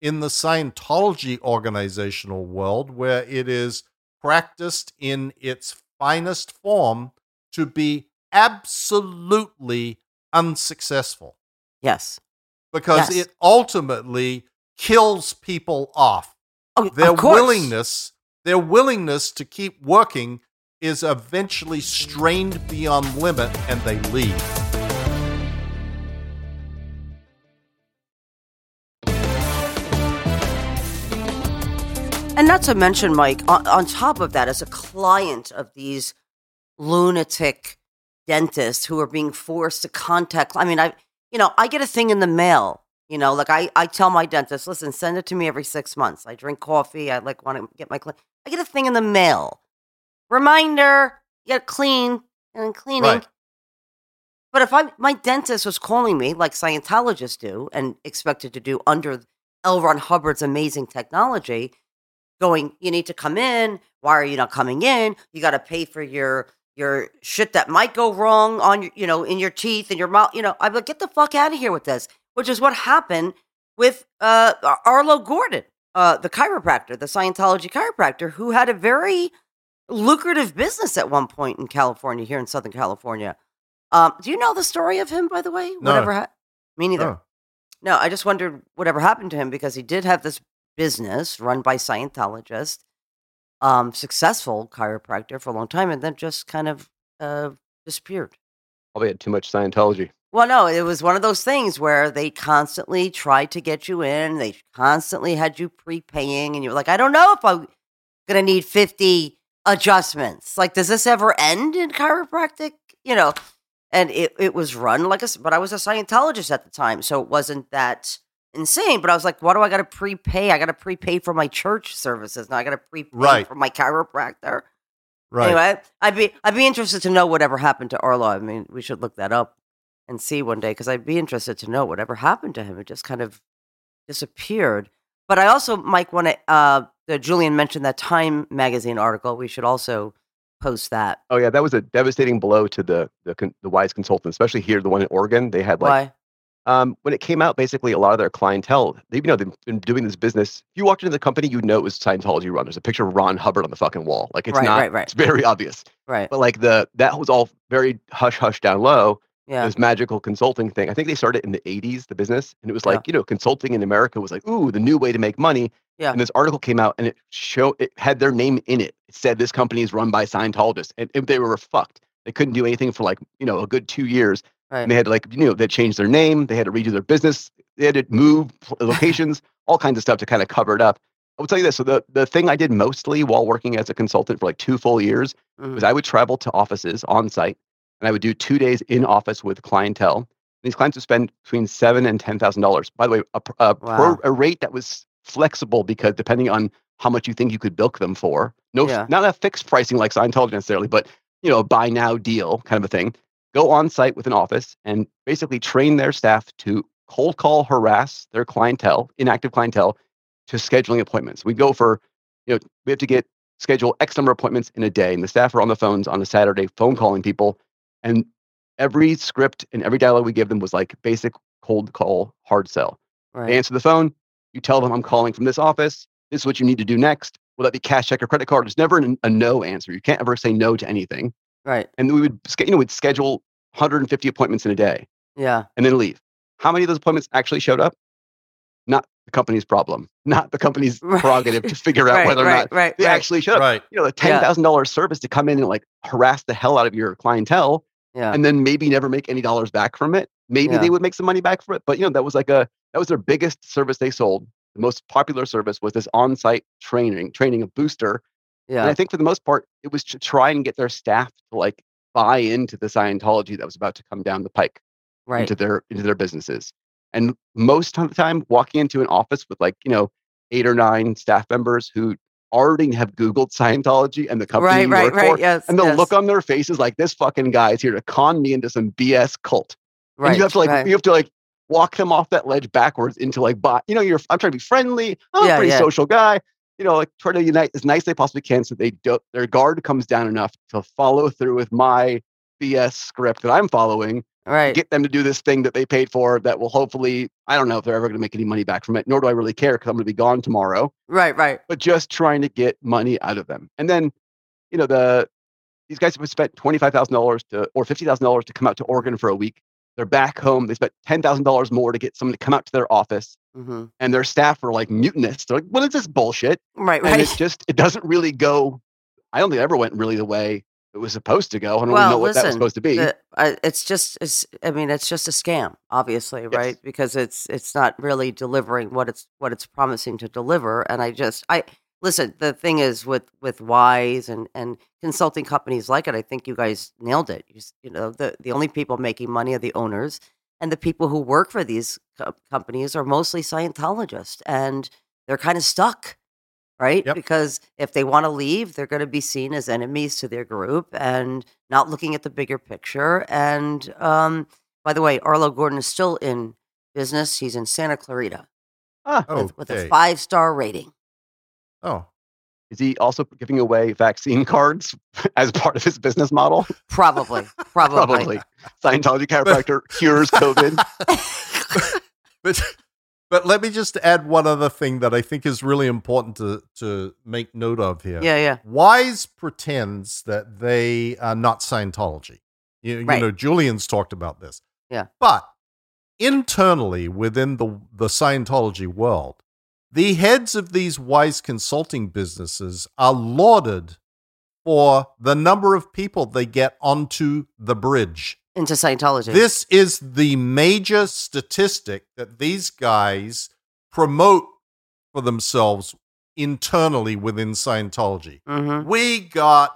in the Scientology organizational world, where it is practiced in its finest form, to be absolutely unsuccessful yes. because Yes. it ultimately kills people off. Oh, Their willingness, their willingness to keep working is eventually strained beyond limit and they leave. And not to mention, Mike, on, on top of that, as a client of these lunatic dentists who are being forced to contact, I mean, I, you know, I get a thing in the mail. You know, like I, I tell my dentist, listen, send it to me every six months. I drink coffee. I like want to get my clean. I get a thing in the mail. Reminder, you got to clean and cleaning. Right. But if I my dentist was calling me like Scientologists do and expected to do under L. Ron Hubbard's amazing technology, going, you need to come in. Why are you not coming in? You got to pay for your your shit that might go wrong on your, you know, in your teeth and your mouth. You know, I'm like, get the fuck out of here with this. Which is what happened with uh Arlo Gordon. uh, the chiropractor, the Scientology chiropractor, who had a very lucrative business at one point in California, here in Southern California. Um, do you know the story of him, by the way? No. Whatever. Ha- Me neither. Oh. No, I just wondered whatever happened to him because he did have this business run by Scientologists, um, successful chiropractor for a long time, and then just kind of uh, disappeared. Probably had too much Scientology. Well, no, it was one of those things where they constantly tried to get you in. They constantly had you prepaying, and you were like, I don't know if I'm going to need 50 adjustments. Like, does this ever end in chiropractic? You know, and it, it was run like a, but I was a Scientologist at the time, so it wasn't that insane. But I was like, why do I got to prepay? I got to prepay for my church services. Now I got to prepay Right. for my chiropractor. Right. Anyway, I'd be I'd be interested to know whatever happened to Arlo. I mean, we should look that up and see one day because I'd be interested to know whatever happened to him. It just kind of disappeared. But I also, Mike, want to. Uh, Julian mentioned that Time magazine article. We should also post that. Oh yeah, that was a devastating blow to the the, the wise consultant, especially here, the one in Oregon. They had like Why? um, when it came out, basically a lot of their clientele, they, you know, they've been doing this business. If you walked into the company, you'd know it was Scientology run. There's a picture of Ron Hubbard on the fucking wall. Like it's Right, not, right, right. it's very obvious. Right. But like the that was all very hush hush down low. Yeah. This magical consulting thing. I think they started in the 80s, the business, and it was like, you know, consulting in America was like, ooh, the new way to make money. Yeah. And this article came out and it showed it had their name in it. It said this company is run by Scientologists, and, and they were fucked. They couldn't do anything for like you know a good two years. Right. And they had to like you know they changed their name. They had to redo their business. They had to move locations, all kinds of stuff to kind of cover it up. I will tell you this. So the the thing I did mostly while working as a consultant for like two full years Mhm. was I would travel to offices on site, and I would do two days in office with clientele. These clients would spend between seven and ten thousand dollars. By the way, a, a, pro, Wow. a rate that was flexible because depending on how much you think you could bilk them for, no, Yeah. not a fixed pricing like Scientology necessarily, but you know, a buy now deal kind of a thing. Go on site with an office and basically train their staff to cold call, harass their clientele, inactive clientele, to scheduling appointments. We go for, you know, we have to get schedule X number of appointments in a day, and the staff are on the phones on a Saturday, phone calling people, and every script and every dialogue we give them was like basic cold call, hard sell. They answer the phone, you tell them I'm calling from this office. This is what you need to do next. Will that be cash check or credit card? It's never an, a no answer. You can't ever say no to anything. Right. And we would, you know, we'd schedule 150 appointments in a day Yeah. and then leave. How many of those appointments actually showed up? Not the company's problem, not the company's Right. prerogative to figure out right. whether or right. not Right. they right. actually showed up. Right. You know, a ten thousand dollars service to come in and like harass the hell out of your clientele, Yeah. and then maybe never make any dollars back from it. Maybe Yeah. they would make some money back from it, but you know that was like a that was their biggest service they sold. The most popular service was this on-site training, training a booster. yeah. And I think for the most part, it was to try and get their staff to like buy into the Scientology that was about to come down the pike right. into their into their businesses. And most of the time, walking into an office with like you know eight or nine staff members who already have Googled Scientology and the company right. you Right. work Right. for, Yes. and the yes. look on their faces like this fucking guy is here to con me into some BS cult. Right. And you have to like right. you have to like walk them off that ledge backwards into like buy, you know you're I'm trying to be friendly. I'm Yeah, a pretty yeah. social guy. You know, like try to unite as nice as they possibly can so they do their guard comes down enough to follow through with my BS script that I'm following right. get them to do this thing that they paid for that will hopefully I don't know if they're ever going to make any money back from it, nor do I really care because I'm going to be gone tomorrow. right. Right. But just trying to get money out of them, and then you know the these guys have spent twenty five thousand dollars to or fifty thousand dollars to come out to Oregon for a week. They're back home. They spent ten thousand dollars more to get someone to come out to their office, hmm and their staff are like mutinous. They're like, "What is this bullshit?" Right. And Right. it just it doesn't really go. I don't think it ever went really the way it was supposed to go. I don't Well, know what that was supposed to be. The- I- it's just it's i mean it's just a scam obviously right because it's it's not really delivering what it's what it's promising to deliver and i just i listen the thing is with with wise and and consulting companies like it i think you guys nailed it you, you know the the only people making money are the owners and the people who work for these co- companies are mostly scientologists and they're kind of stuck right? Yep. Because if they want to leave, they're going to be seen as enemies to their group and not looking at the bigger picture. And um, by the way, Arlo Gordon is still in business. He's in Santa Clarita ah, with, with a five star rating. Oh, is he also giving away vaccine cards as part of his business model? Probably, probably. Probably. Scientology chiropractor cures COVID. but But let me just add one other thing that I think is really important to, to make note of here. Yeah, yeah. Wise pretends that they are not Scientology. You, you know, Julian's talked about this. Yeah. But internally within the, the Scientology world, the heads of these wise consulting businesses are lauded for the number of people they get onto the bridge. Into Scientology. This is the major statistic that these guys promote for themselves internally within Scientology. hmm We got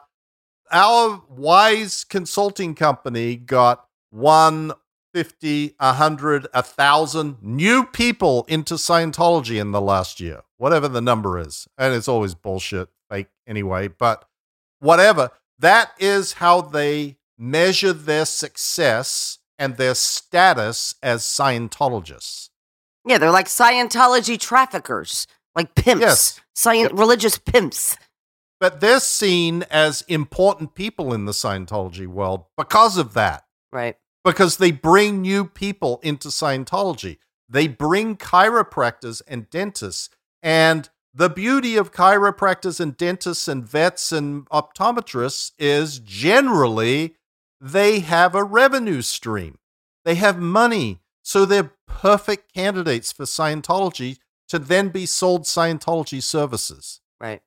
our wise consulting company got 150, 100, 1,000 new people into Scientology in the last year, whatever the number is. And it's always bullshit, fake anyway, but whatever. That is how they measure their success and their status as Scientologists. Yeah, they're like Scientology traffickers, like pimps, Yes. Scient- religious pimps. But they're seen as important people in the Scientology world because of that. Right. because they bring new people into Scientology. They bring chiropractors and dentists. And the beauty of chiropractors and dentists and vets and optometrists is generally they have a revenue stream. They have money. So they're perfect candidates for Scientology to then be sold Scientology services. Right.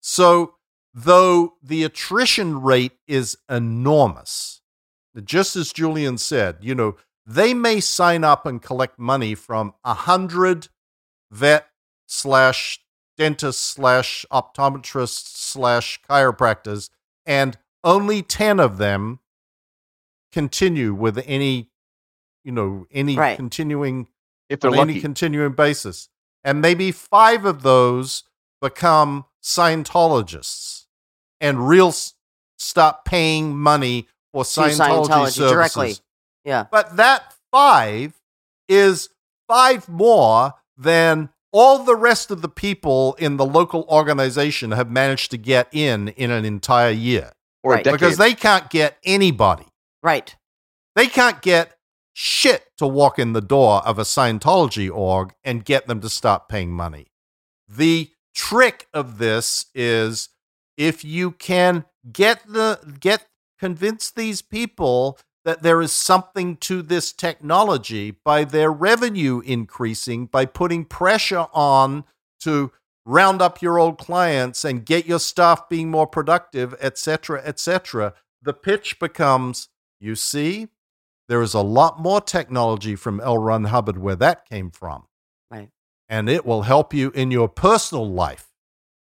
So, though the attrition rate is enormous, just as Julian said, you know, they may sign up and collect money from a hundred vet slash dentist slash optometrist slash chiropractors, and only ten of them continue with any, you know, any Right. continuing If they're on any continuing basis. And maybe five of those become Scientologists and real s- stop paying money for Scientology, Scientology services. directly. Yeah. But that five is five more than all the rest of the people in the local organization have managed to get in in an entire year or a Right. decade. because they can't get anybody. Right. They can't get shit to walk in the door of a Scientology org and get them to stop paying money. The trick of this is if you can get the get convince these people that there is something to this technology by their revenue increasing by putting pressure on to round up your old clients and get your staff being more productive etc etc the pitch becomes you see there is a lot more technology from L. Ron Hubbard where that came from. Right. And it will help you in your personal life.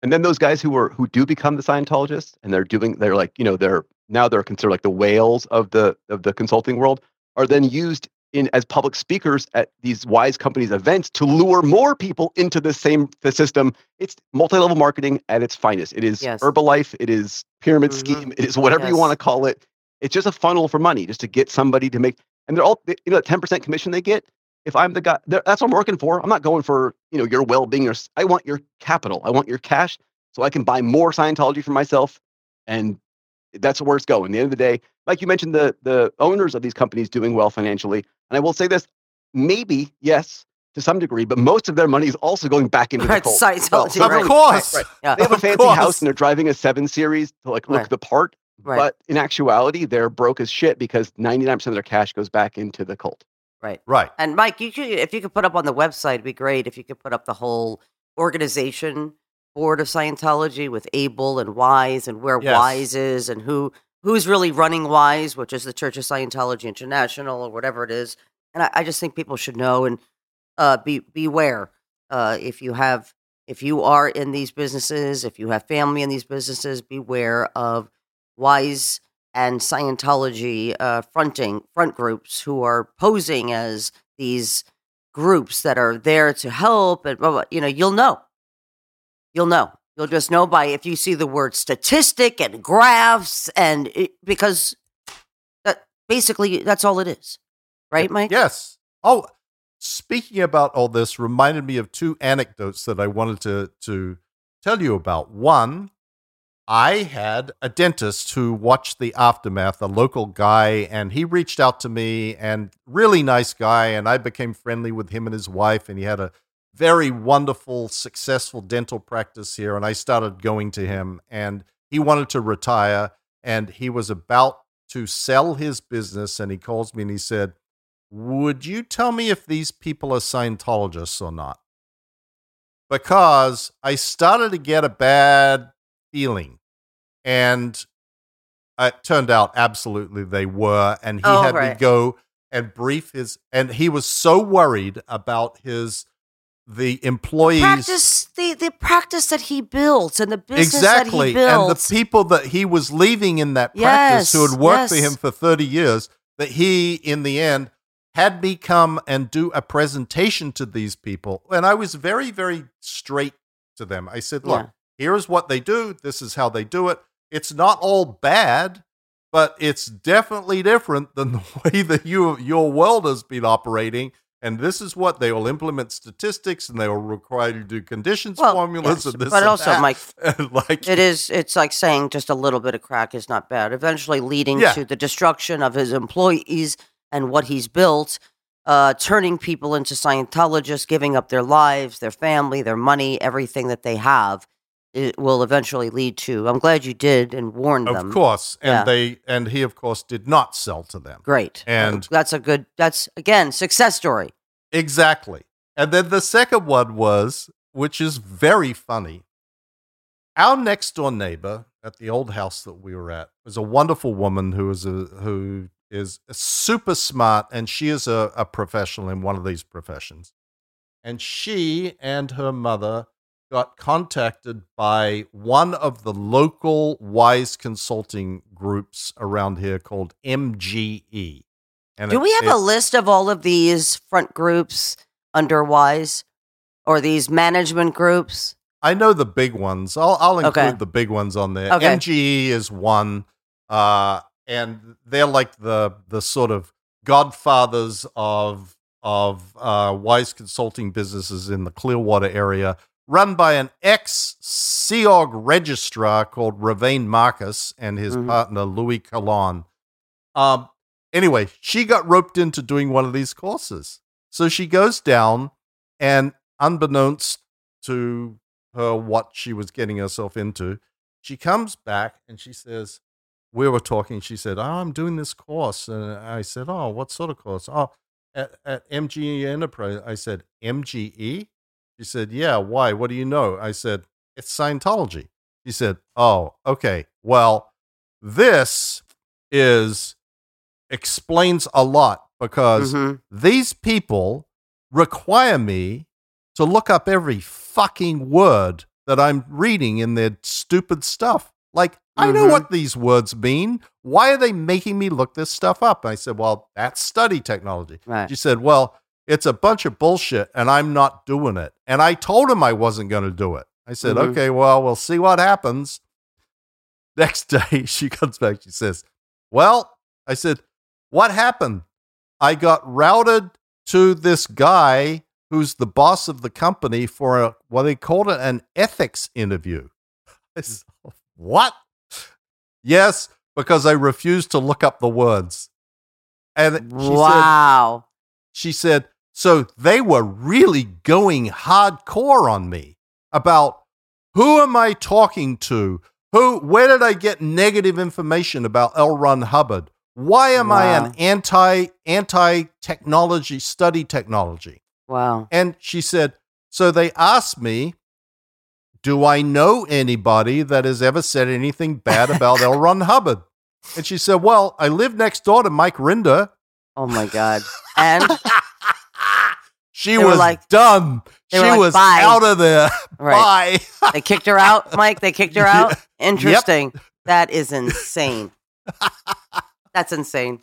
And then those guys who are who do become the Scientologists and they're doing they're like, you know, they're now they're considered like the whales of the of the consulting world are then used in as public speakers at these wise companies events to lure more people into the same the system. It's multi-level marketing at its finest. It is Yes. Herbalife, it is pyramid Mhm. scheme, it is whatever you want to call it. It's just a funnel for money just to get somebody to make and they're all you know that 10% commission they get if I'm the guy, that's what I'm working for. I'm not going for you know your well-being. Or I want your capital. I want your cash, so I can buy more Scientology for myself, and that's where it's going. At the end of the day, like you mentioned, the the owners of these companies doing well financially, and I will say this: maybe yes, to some degree, but most of their money is also going back into the Right. cult. Scientology. Well, of right. course. right. Yeah. They have a fancy course. house and they're driving a seven series to like look Right. the part, Right. but in actuality, they're broke as shit because 99% of their cash goes back into the cult. right. Right. And Mike, you could, if you could put up on the website, it'd be great if you could put up the whole organization board of Scientology with Able and Wise and where Yes. Wise is and who who's really running Wise, which is the Church of Scientology International or whatever it is. And I, I just think people should know and uh, be beware uh, if you have if you are in these businesses, if you have family in these businesses, beware of Wise and Scientology uh, fronting front groups who are posing as these groups that are there to help, and blah, blah, you know, you'll know. You'll know. You'll just know by if you see the word statistic and graphs, and it, because that basically that's all it is, right, Mike? Yes. Oh, speaking about all this reminded me of two anecdotes that I wanted to to tell you about. One, I had a dentist who watched the aftermath, a local guy, and he reached out to me and really nice guy. And I became friendly with him and his wife, and he had a very wonderful, successful dental practice here. And I started going to him, and he wanted to retire, and he was about to sell his business. And he calls me and he said, Would you tell me if these people are Scientologists or not? Because I started to get a bad feeling and uh, it turned out absolutely they were and he Oh, had me right. go and brief his and he was so worried about his the employees practice the the practice that he built and the business exactly that he built. and the people that he was leaving in that practice who had worked for him for 30 years that he in the end had me come and do a presentation to these people and i was very very straight to them i said look Yeah. here's what they do this is how they do it it's not all bad but it's definitely different than the way that you your world has been operating and this is what they will implement statistics and they will require you to do conditions Well, formulas yes, and this but and also, that. Mike, like It is. It's like saying just a little bit of crack is not bad. Eventually, leading Yeah. to the destruction of his employees and what he's built, uh, turning people into Scientologists, giving up their lives, their family, their money, everything that they have. It will eventually lead to. I'm glad you did and warned Of them. Of course, and Yeah. they and he of course did not sell to them. Great. And- that's a good. That's again success story. Exactly. And then the second one was, which is very funny. Our next door neighbor at the old house that we were at was a wonderful woman who is a who is super smart and she is a, a professional in one of these professions. And she and her mother got contacted by one of the local wise consulting groups around here called MGE. And Do it- we have it- a list of all of these front groups under Wise, or these management groups? I know the big ones. I'll I'll include Okay. the big ones on there. Okay. MGE is one, uh, and they're like the the sort of godfathers of of uh, wise consulting businesses in the Clearwater area, run by an ex Sea Org registrar called Ravane Marcus and his Mhm. partner Louis Calon. Um, anyway, she got roped into doing one of these courses, so she goes down, and unbeknownst to her what she was getting herself into. She comes back and she says, We were talking. She said, Oh, I'm doing this course. And I said, Oh, what sort of course? Oh, at, at MGE Enterprise. I said, MGE? She said, Yeah, why? What do you know? I said, It's Scientology. She said, Oh, okay. Well, this is explains a lot because Mhm. these people require me to look up every fucking word that I'm reading in their stupid stuff. Like, I know Mhm. what these words mean. Why are they making me look this stuff up? I said, Well, that's study technology. Right. She said, Well, it's a bunch of bullshit and I'm not doing it. And I told him I wasn't going to do it. I said, Mhm. Okay, well, we'll see what happens. Next day, she comes back. She says, Well, I said, What happened? I got routed to this guy who's the boss of the company for a, what they called it an ethics interview. I said, what? Yes, because I refused to look up the words. And she said, Wow. she said, so they were really going hardcore on me about who am I talking to? Who, where did I get negative information about L. Ron Hubbard? Why am I an anti anti technology study technology? Wow. And she said, so they asked me, do I know anybody that has ever said anything bad about L. Ron Hubbard? And she said, well, I live next door to Mike Rinder. Oh my God. And she They were was like- done. they She were like, was "Bye." out of there. right. Bye. They kicked her out, Mike. They kicked her Yeah. out. Interesting. That is insane. That's insane.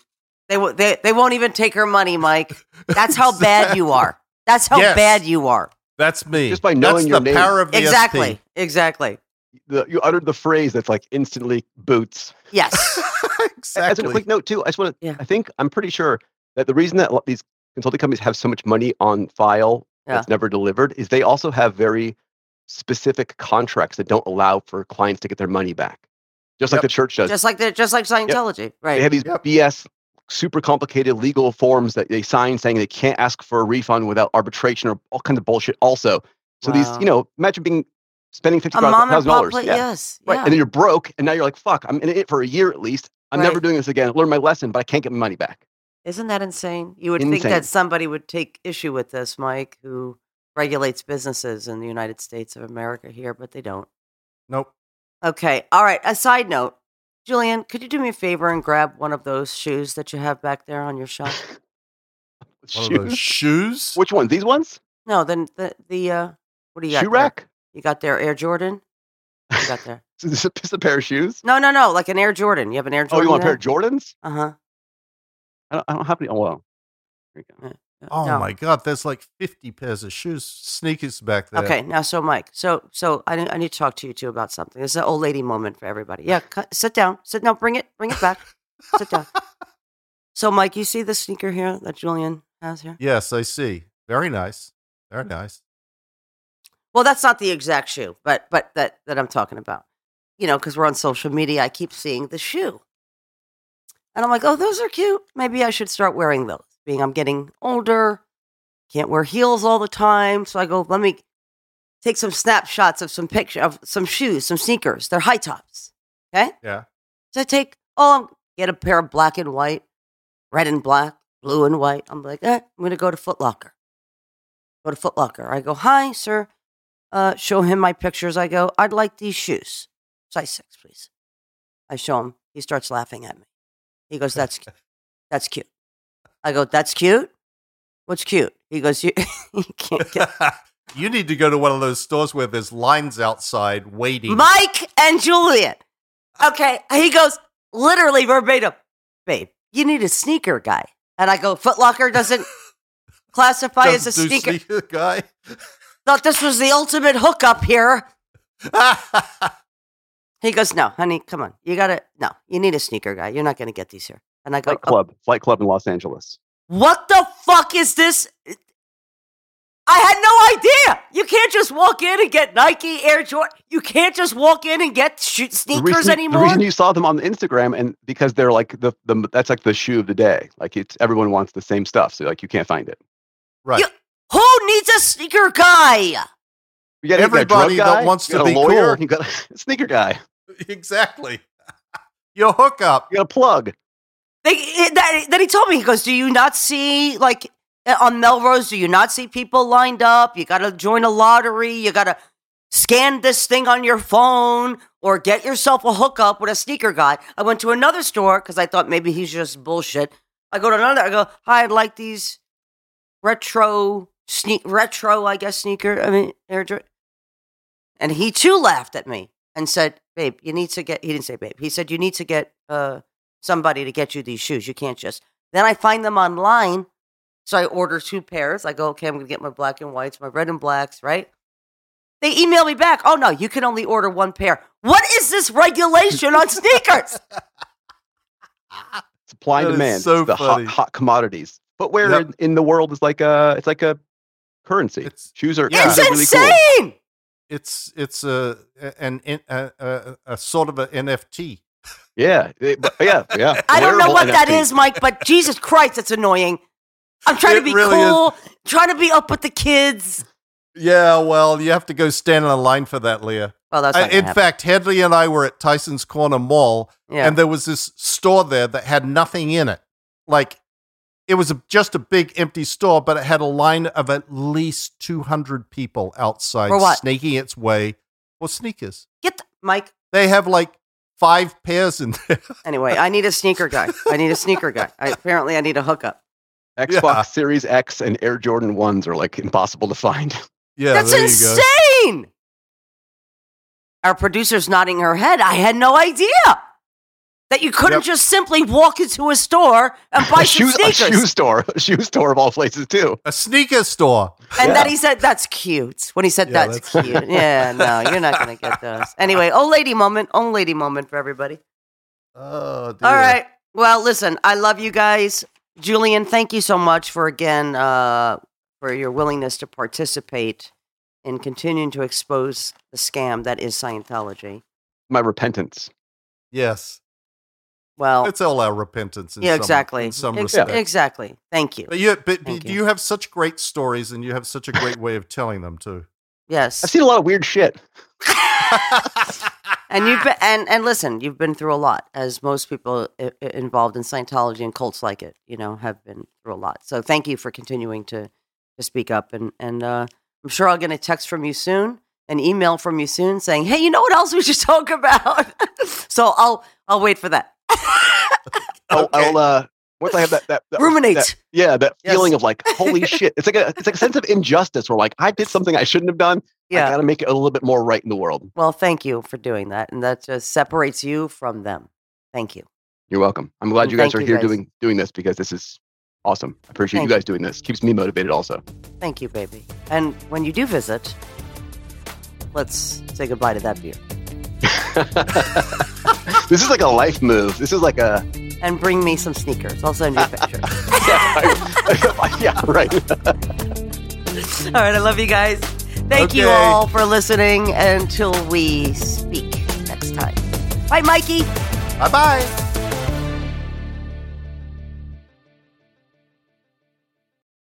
They, wo- they they won't even take her money, Mike. That's how bad you are. That's how Yes. bad you are. That's me. Just by knowing That's your the name. power of VSP. Exactly. Exactly. The, you uttered the phrase that's like instantly boots. Yes. Exactly. As a quick note, too, I just want to. Yeah. I think I'm pretty sure that the reason that these consulting companies have so much money on file Yeah. that's never delivered is they also have very specific contracts that don't allow for clients to get their money back, just like the church does. Just like the just like Scientology, right? They have these Yep. BS, super complicated legal forms that they sign saying they can't ask for a refund without arbitration or all kinds of bullshit. Also, so these, you know, imagine being spending fifty a mom and thousand dollars, yeah, yes, right, yeah. and then you're broke, and now you're like, fuck, I'm in it for a year at least. I'm never doing this again. Learn my lesson, but I can't get my money back. Isn't that insane? You would think that somebody would take issue with this, Mike, who regulates businesses in the United States of America here, but they don't. Nope. Okay. All right. A side note, Julian, could you do me a favor and grab one of those shoes that you have back there on your shelf? One of those Shoes? shoes. Which ones? These ones? No, then the the uh, what do you got? Shoe there? rack? You got there Air Jordan. What you got there? Is this a, just a pair of shoes? No, no, no. Like an Air Jordan. You have an Air Jordan. Oh, you want a pair of Jordans? Uh huh. I don't, I don't have any. Oh, well. Here you go. Uh, uh, oh no. my god, there's like 50 pairs of shoes, sneakers back there. Okay, now so Mike, so so I, I need to talk to you too about something. This is an old lady moment for everybody. Yeah, cu- sit down, sit down, bring it, bring it back, sit down. So Mike, you see the sneaker here that Julian has here? Yes, I see. Very nice. Very mm. nice. Well, that's not the exact shoe, but but that that I'm talking about. You know, because we're on social media, I keep seeing the shoe, and I'm like, oh, those are cute. Maybe I should start wearing those. Being I'm getting older, can't wear heels all the time, so I go, let me take some snapshots of some picture of some shoes, some sneakers. They're high tops. Okay, Yeah. so I take oh, get a pair of black and white, red and black, blue and white. I'm like, eh, I'm gonna go to Foot Locker. Go to Foot Locker. I go, hi, sir uh, show him my pictures. I go, I'd like these shoes, size six, please. I show him. He starts laughing at me. He goes, "That's that's cute." I go, "That's cute. What's cute?" He goes, "You, you can't get." you need to go to one of those stores where there's lines outside waiting. Mike and Julian. Okay, he goes literally verbatim, babe. You need a sneaker guy, and I go, Foot Locker doesn't classify as a Doesn't sneaker. sneaker guy. Thought this was the ultimate hookup here. He goes, No, honey, come on. You gotta no, you need a sneaker guy. You're not gonna get these here. And I go, Flight "Oh, Club. Flight Club in Los Angeles. What the fuck is this? I had no idea. You can't just walk in and get Nike Air Jordan. You can't just walk in and get sh- The sneakers reason, anymore. the reason you saw them on Instagram and because they're like the, the that's like the shoe of the day. Like it's everyone wants the same stuff, so like you can't find it. right. You- Who needs a sneaker guy? You got Everybody that wants you got to a be lawyer, cool. You got a sneaker guy. Exactly. Your hookup. You got a plug. They, it, that, that he told me, he goes, Do you not see, like, uh, on Melrose, do you not see people lined up? You got to join a lottery. You got to scan this thing on your phone or get yourself a hookup with a sneaker guy. I went to another store because I thought maybe he's just bullshit. I go to another, I go, Hi, I'd like these retro, sneak, retro, I guess, sneaker. I mean, Air Jordan. And he too laughed at me and said, Babe, you need to get, he didn't say babe, he said, You need to get, uh, somebody to get you these shoes. You can't just. Then I find them online. So I order two pairs. I go, okay, I'm going to get my black and whites, my red and blacks, right? They email me back. Oh, no, you can only order one pair. What is this regulation on sneakers? Supply and demand. so It's the hot, hot commodities. Footwear Yep. in, in the world is like a it's like a currency. It's- shoes are, Yeah. It's shoes are really insane. cool. It's it's a an a, a, a sort of an NFT. Yeah, it- yeah, yeah. I don't know what that NFT. is, Mike, but Jesus Christ, it's annoying. I'm trying It to be really is. cool, trying to be up with the kids. Yeah, well, you have to go stand in a line for that, Leah. Well, that's not gonna in happen. fact, Headley and I were at Tyson's Corner Mall, yeah. and there was this store there that had nothing in it. Like, it was a, just a big empty store, but it had a line of at least 200 people outside For what? snaking its way for sneakers. Get the, Mike. They have like five pairs in there. Anyway, I need a sneaker guy. I need a sneaker guy. I, apparently, I need a hookup. Xbox Yeah. Series X and Air Jordan ones are like impossible to find. yeah, That's there you go. insane. Our producer's nodding her head. I had no idea that you couldn't Yep. just simply walk into a store and buy a, some shoe, a shoe store, a shoe store of all places too. A sneaker store. and Yeah. then he said, "That's cute." When he said, Yeah, "That's, that's- cute," yeah, no, you're not gonna get those. Anyway, old lady moment, old lady moment for everybody. Oh, dear. All right. Well, listen, I love you guys. Julian, thank you so much for again uh, for your willingness to participate in continuing to expose the scam that is Scientology. My repentance. Yes. Well, It's all our repentance. In yeah, some, exactly. In some Ex- respect. Exactly. Thank you. But you, but Thank you. you. have such great stories, and you have such a great way of telling them too. Yes. I've seen a lot of weird shit. And you've been, and and listen, you've been through a lot, as most people I- I- involved in Scientology and cults like it, you know, have been through a lot. So thank you for continuing to to speak up, and and uh, I'm sure I'll get a text from you soon, an email from you soon, saying, "Hey, you know what else we should talk about?" so I'll I'll wait for that. I'll, Okay. I'll uh, once I have that, that, that Ruminate. that- yeah, that Yes. feeling of like, holy shit! It's like a it's like a sense of injustice where like I did something I shouldn't have done. I yeah. got to make it a little bit more right in the world. Well, thank you for doing that, and that just separates you from them. Thank you. You're welcome. I'm glad And you guys are you here guys. doing doing this because this is awesome. I appreciate Thank you guys doing this. Keeps me motivated also. Thank you, baby. And when you do visit, let's say goodbye to that beer. this is like a life move. This is like a And bring me some sneakers. I'll send you a picture. yeah, right. all right, I love you guys. Thank you all for listening until we speak next time. Bye, Mikey. bye bye.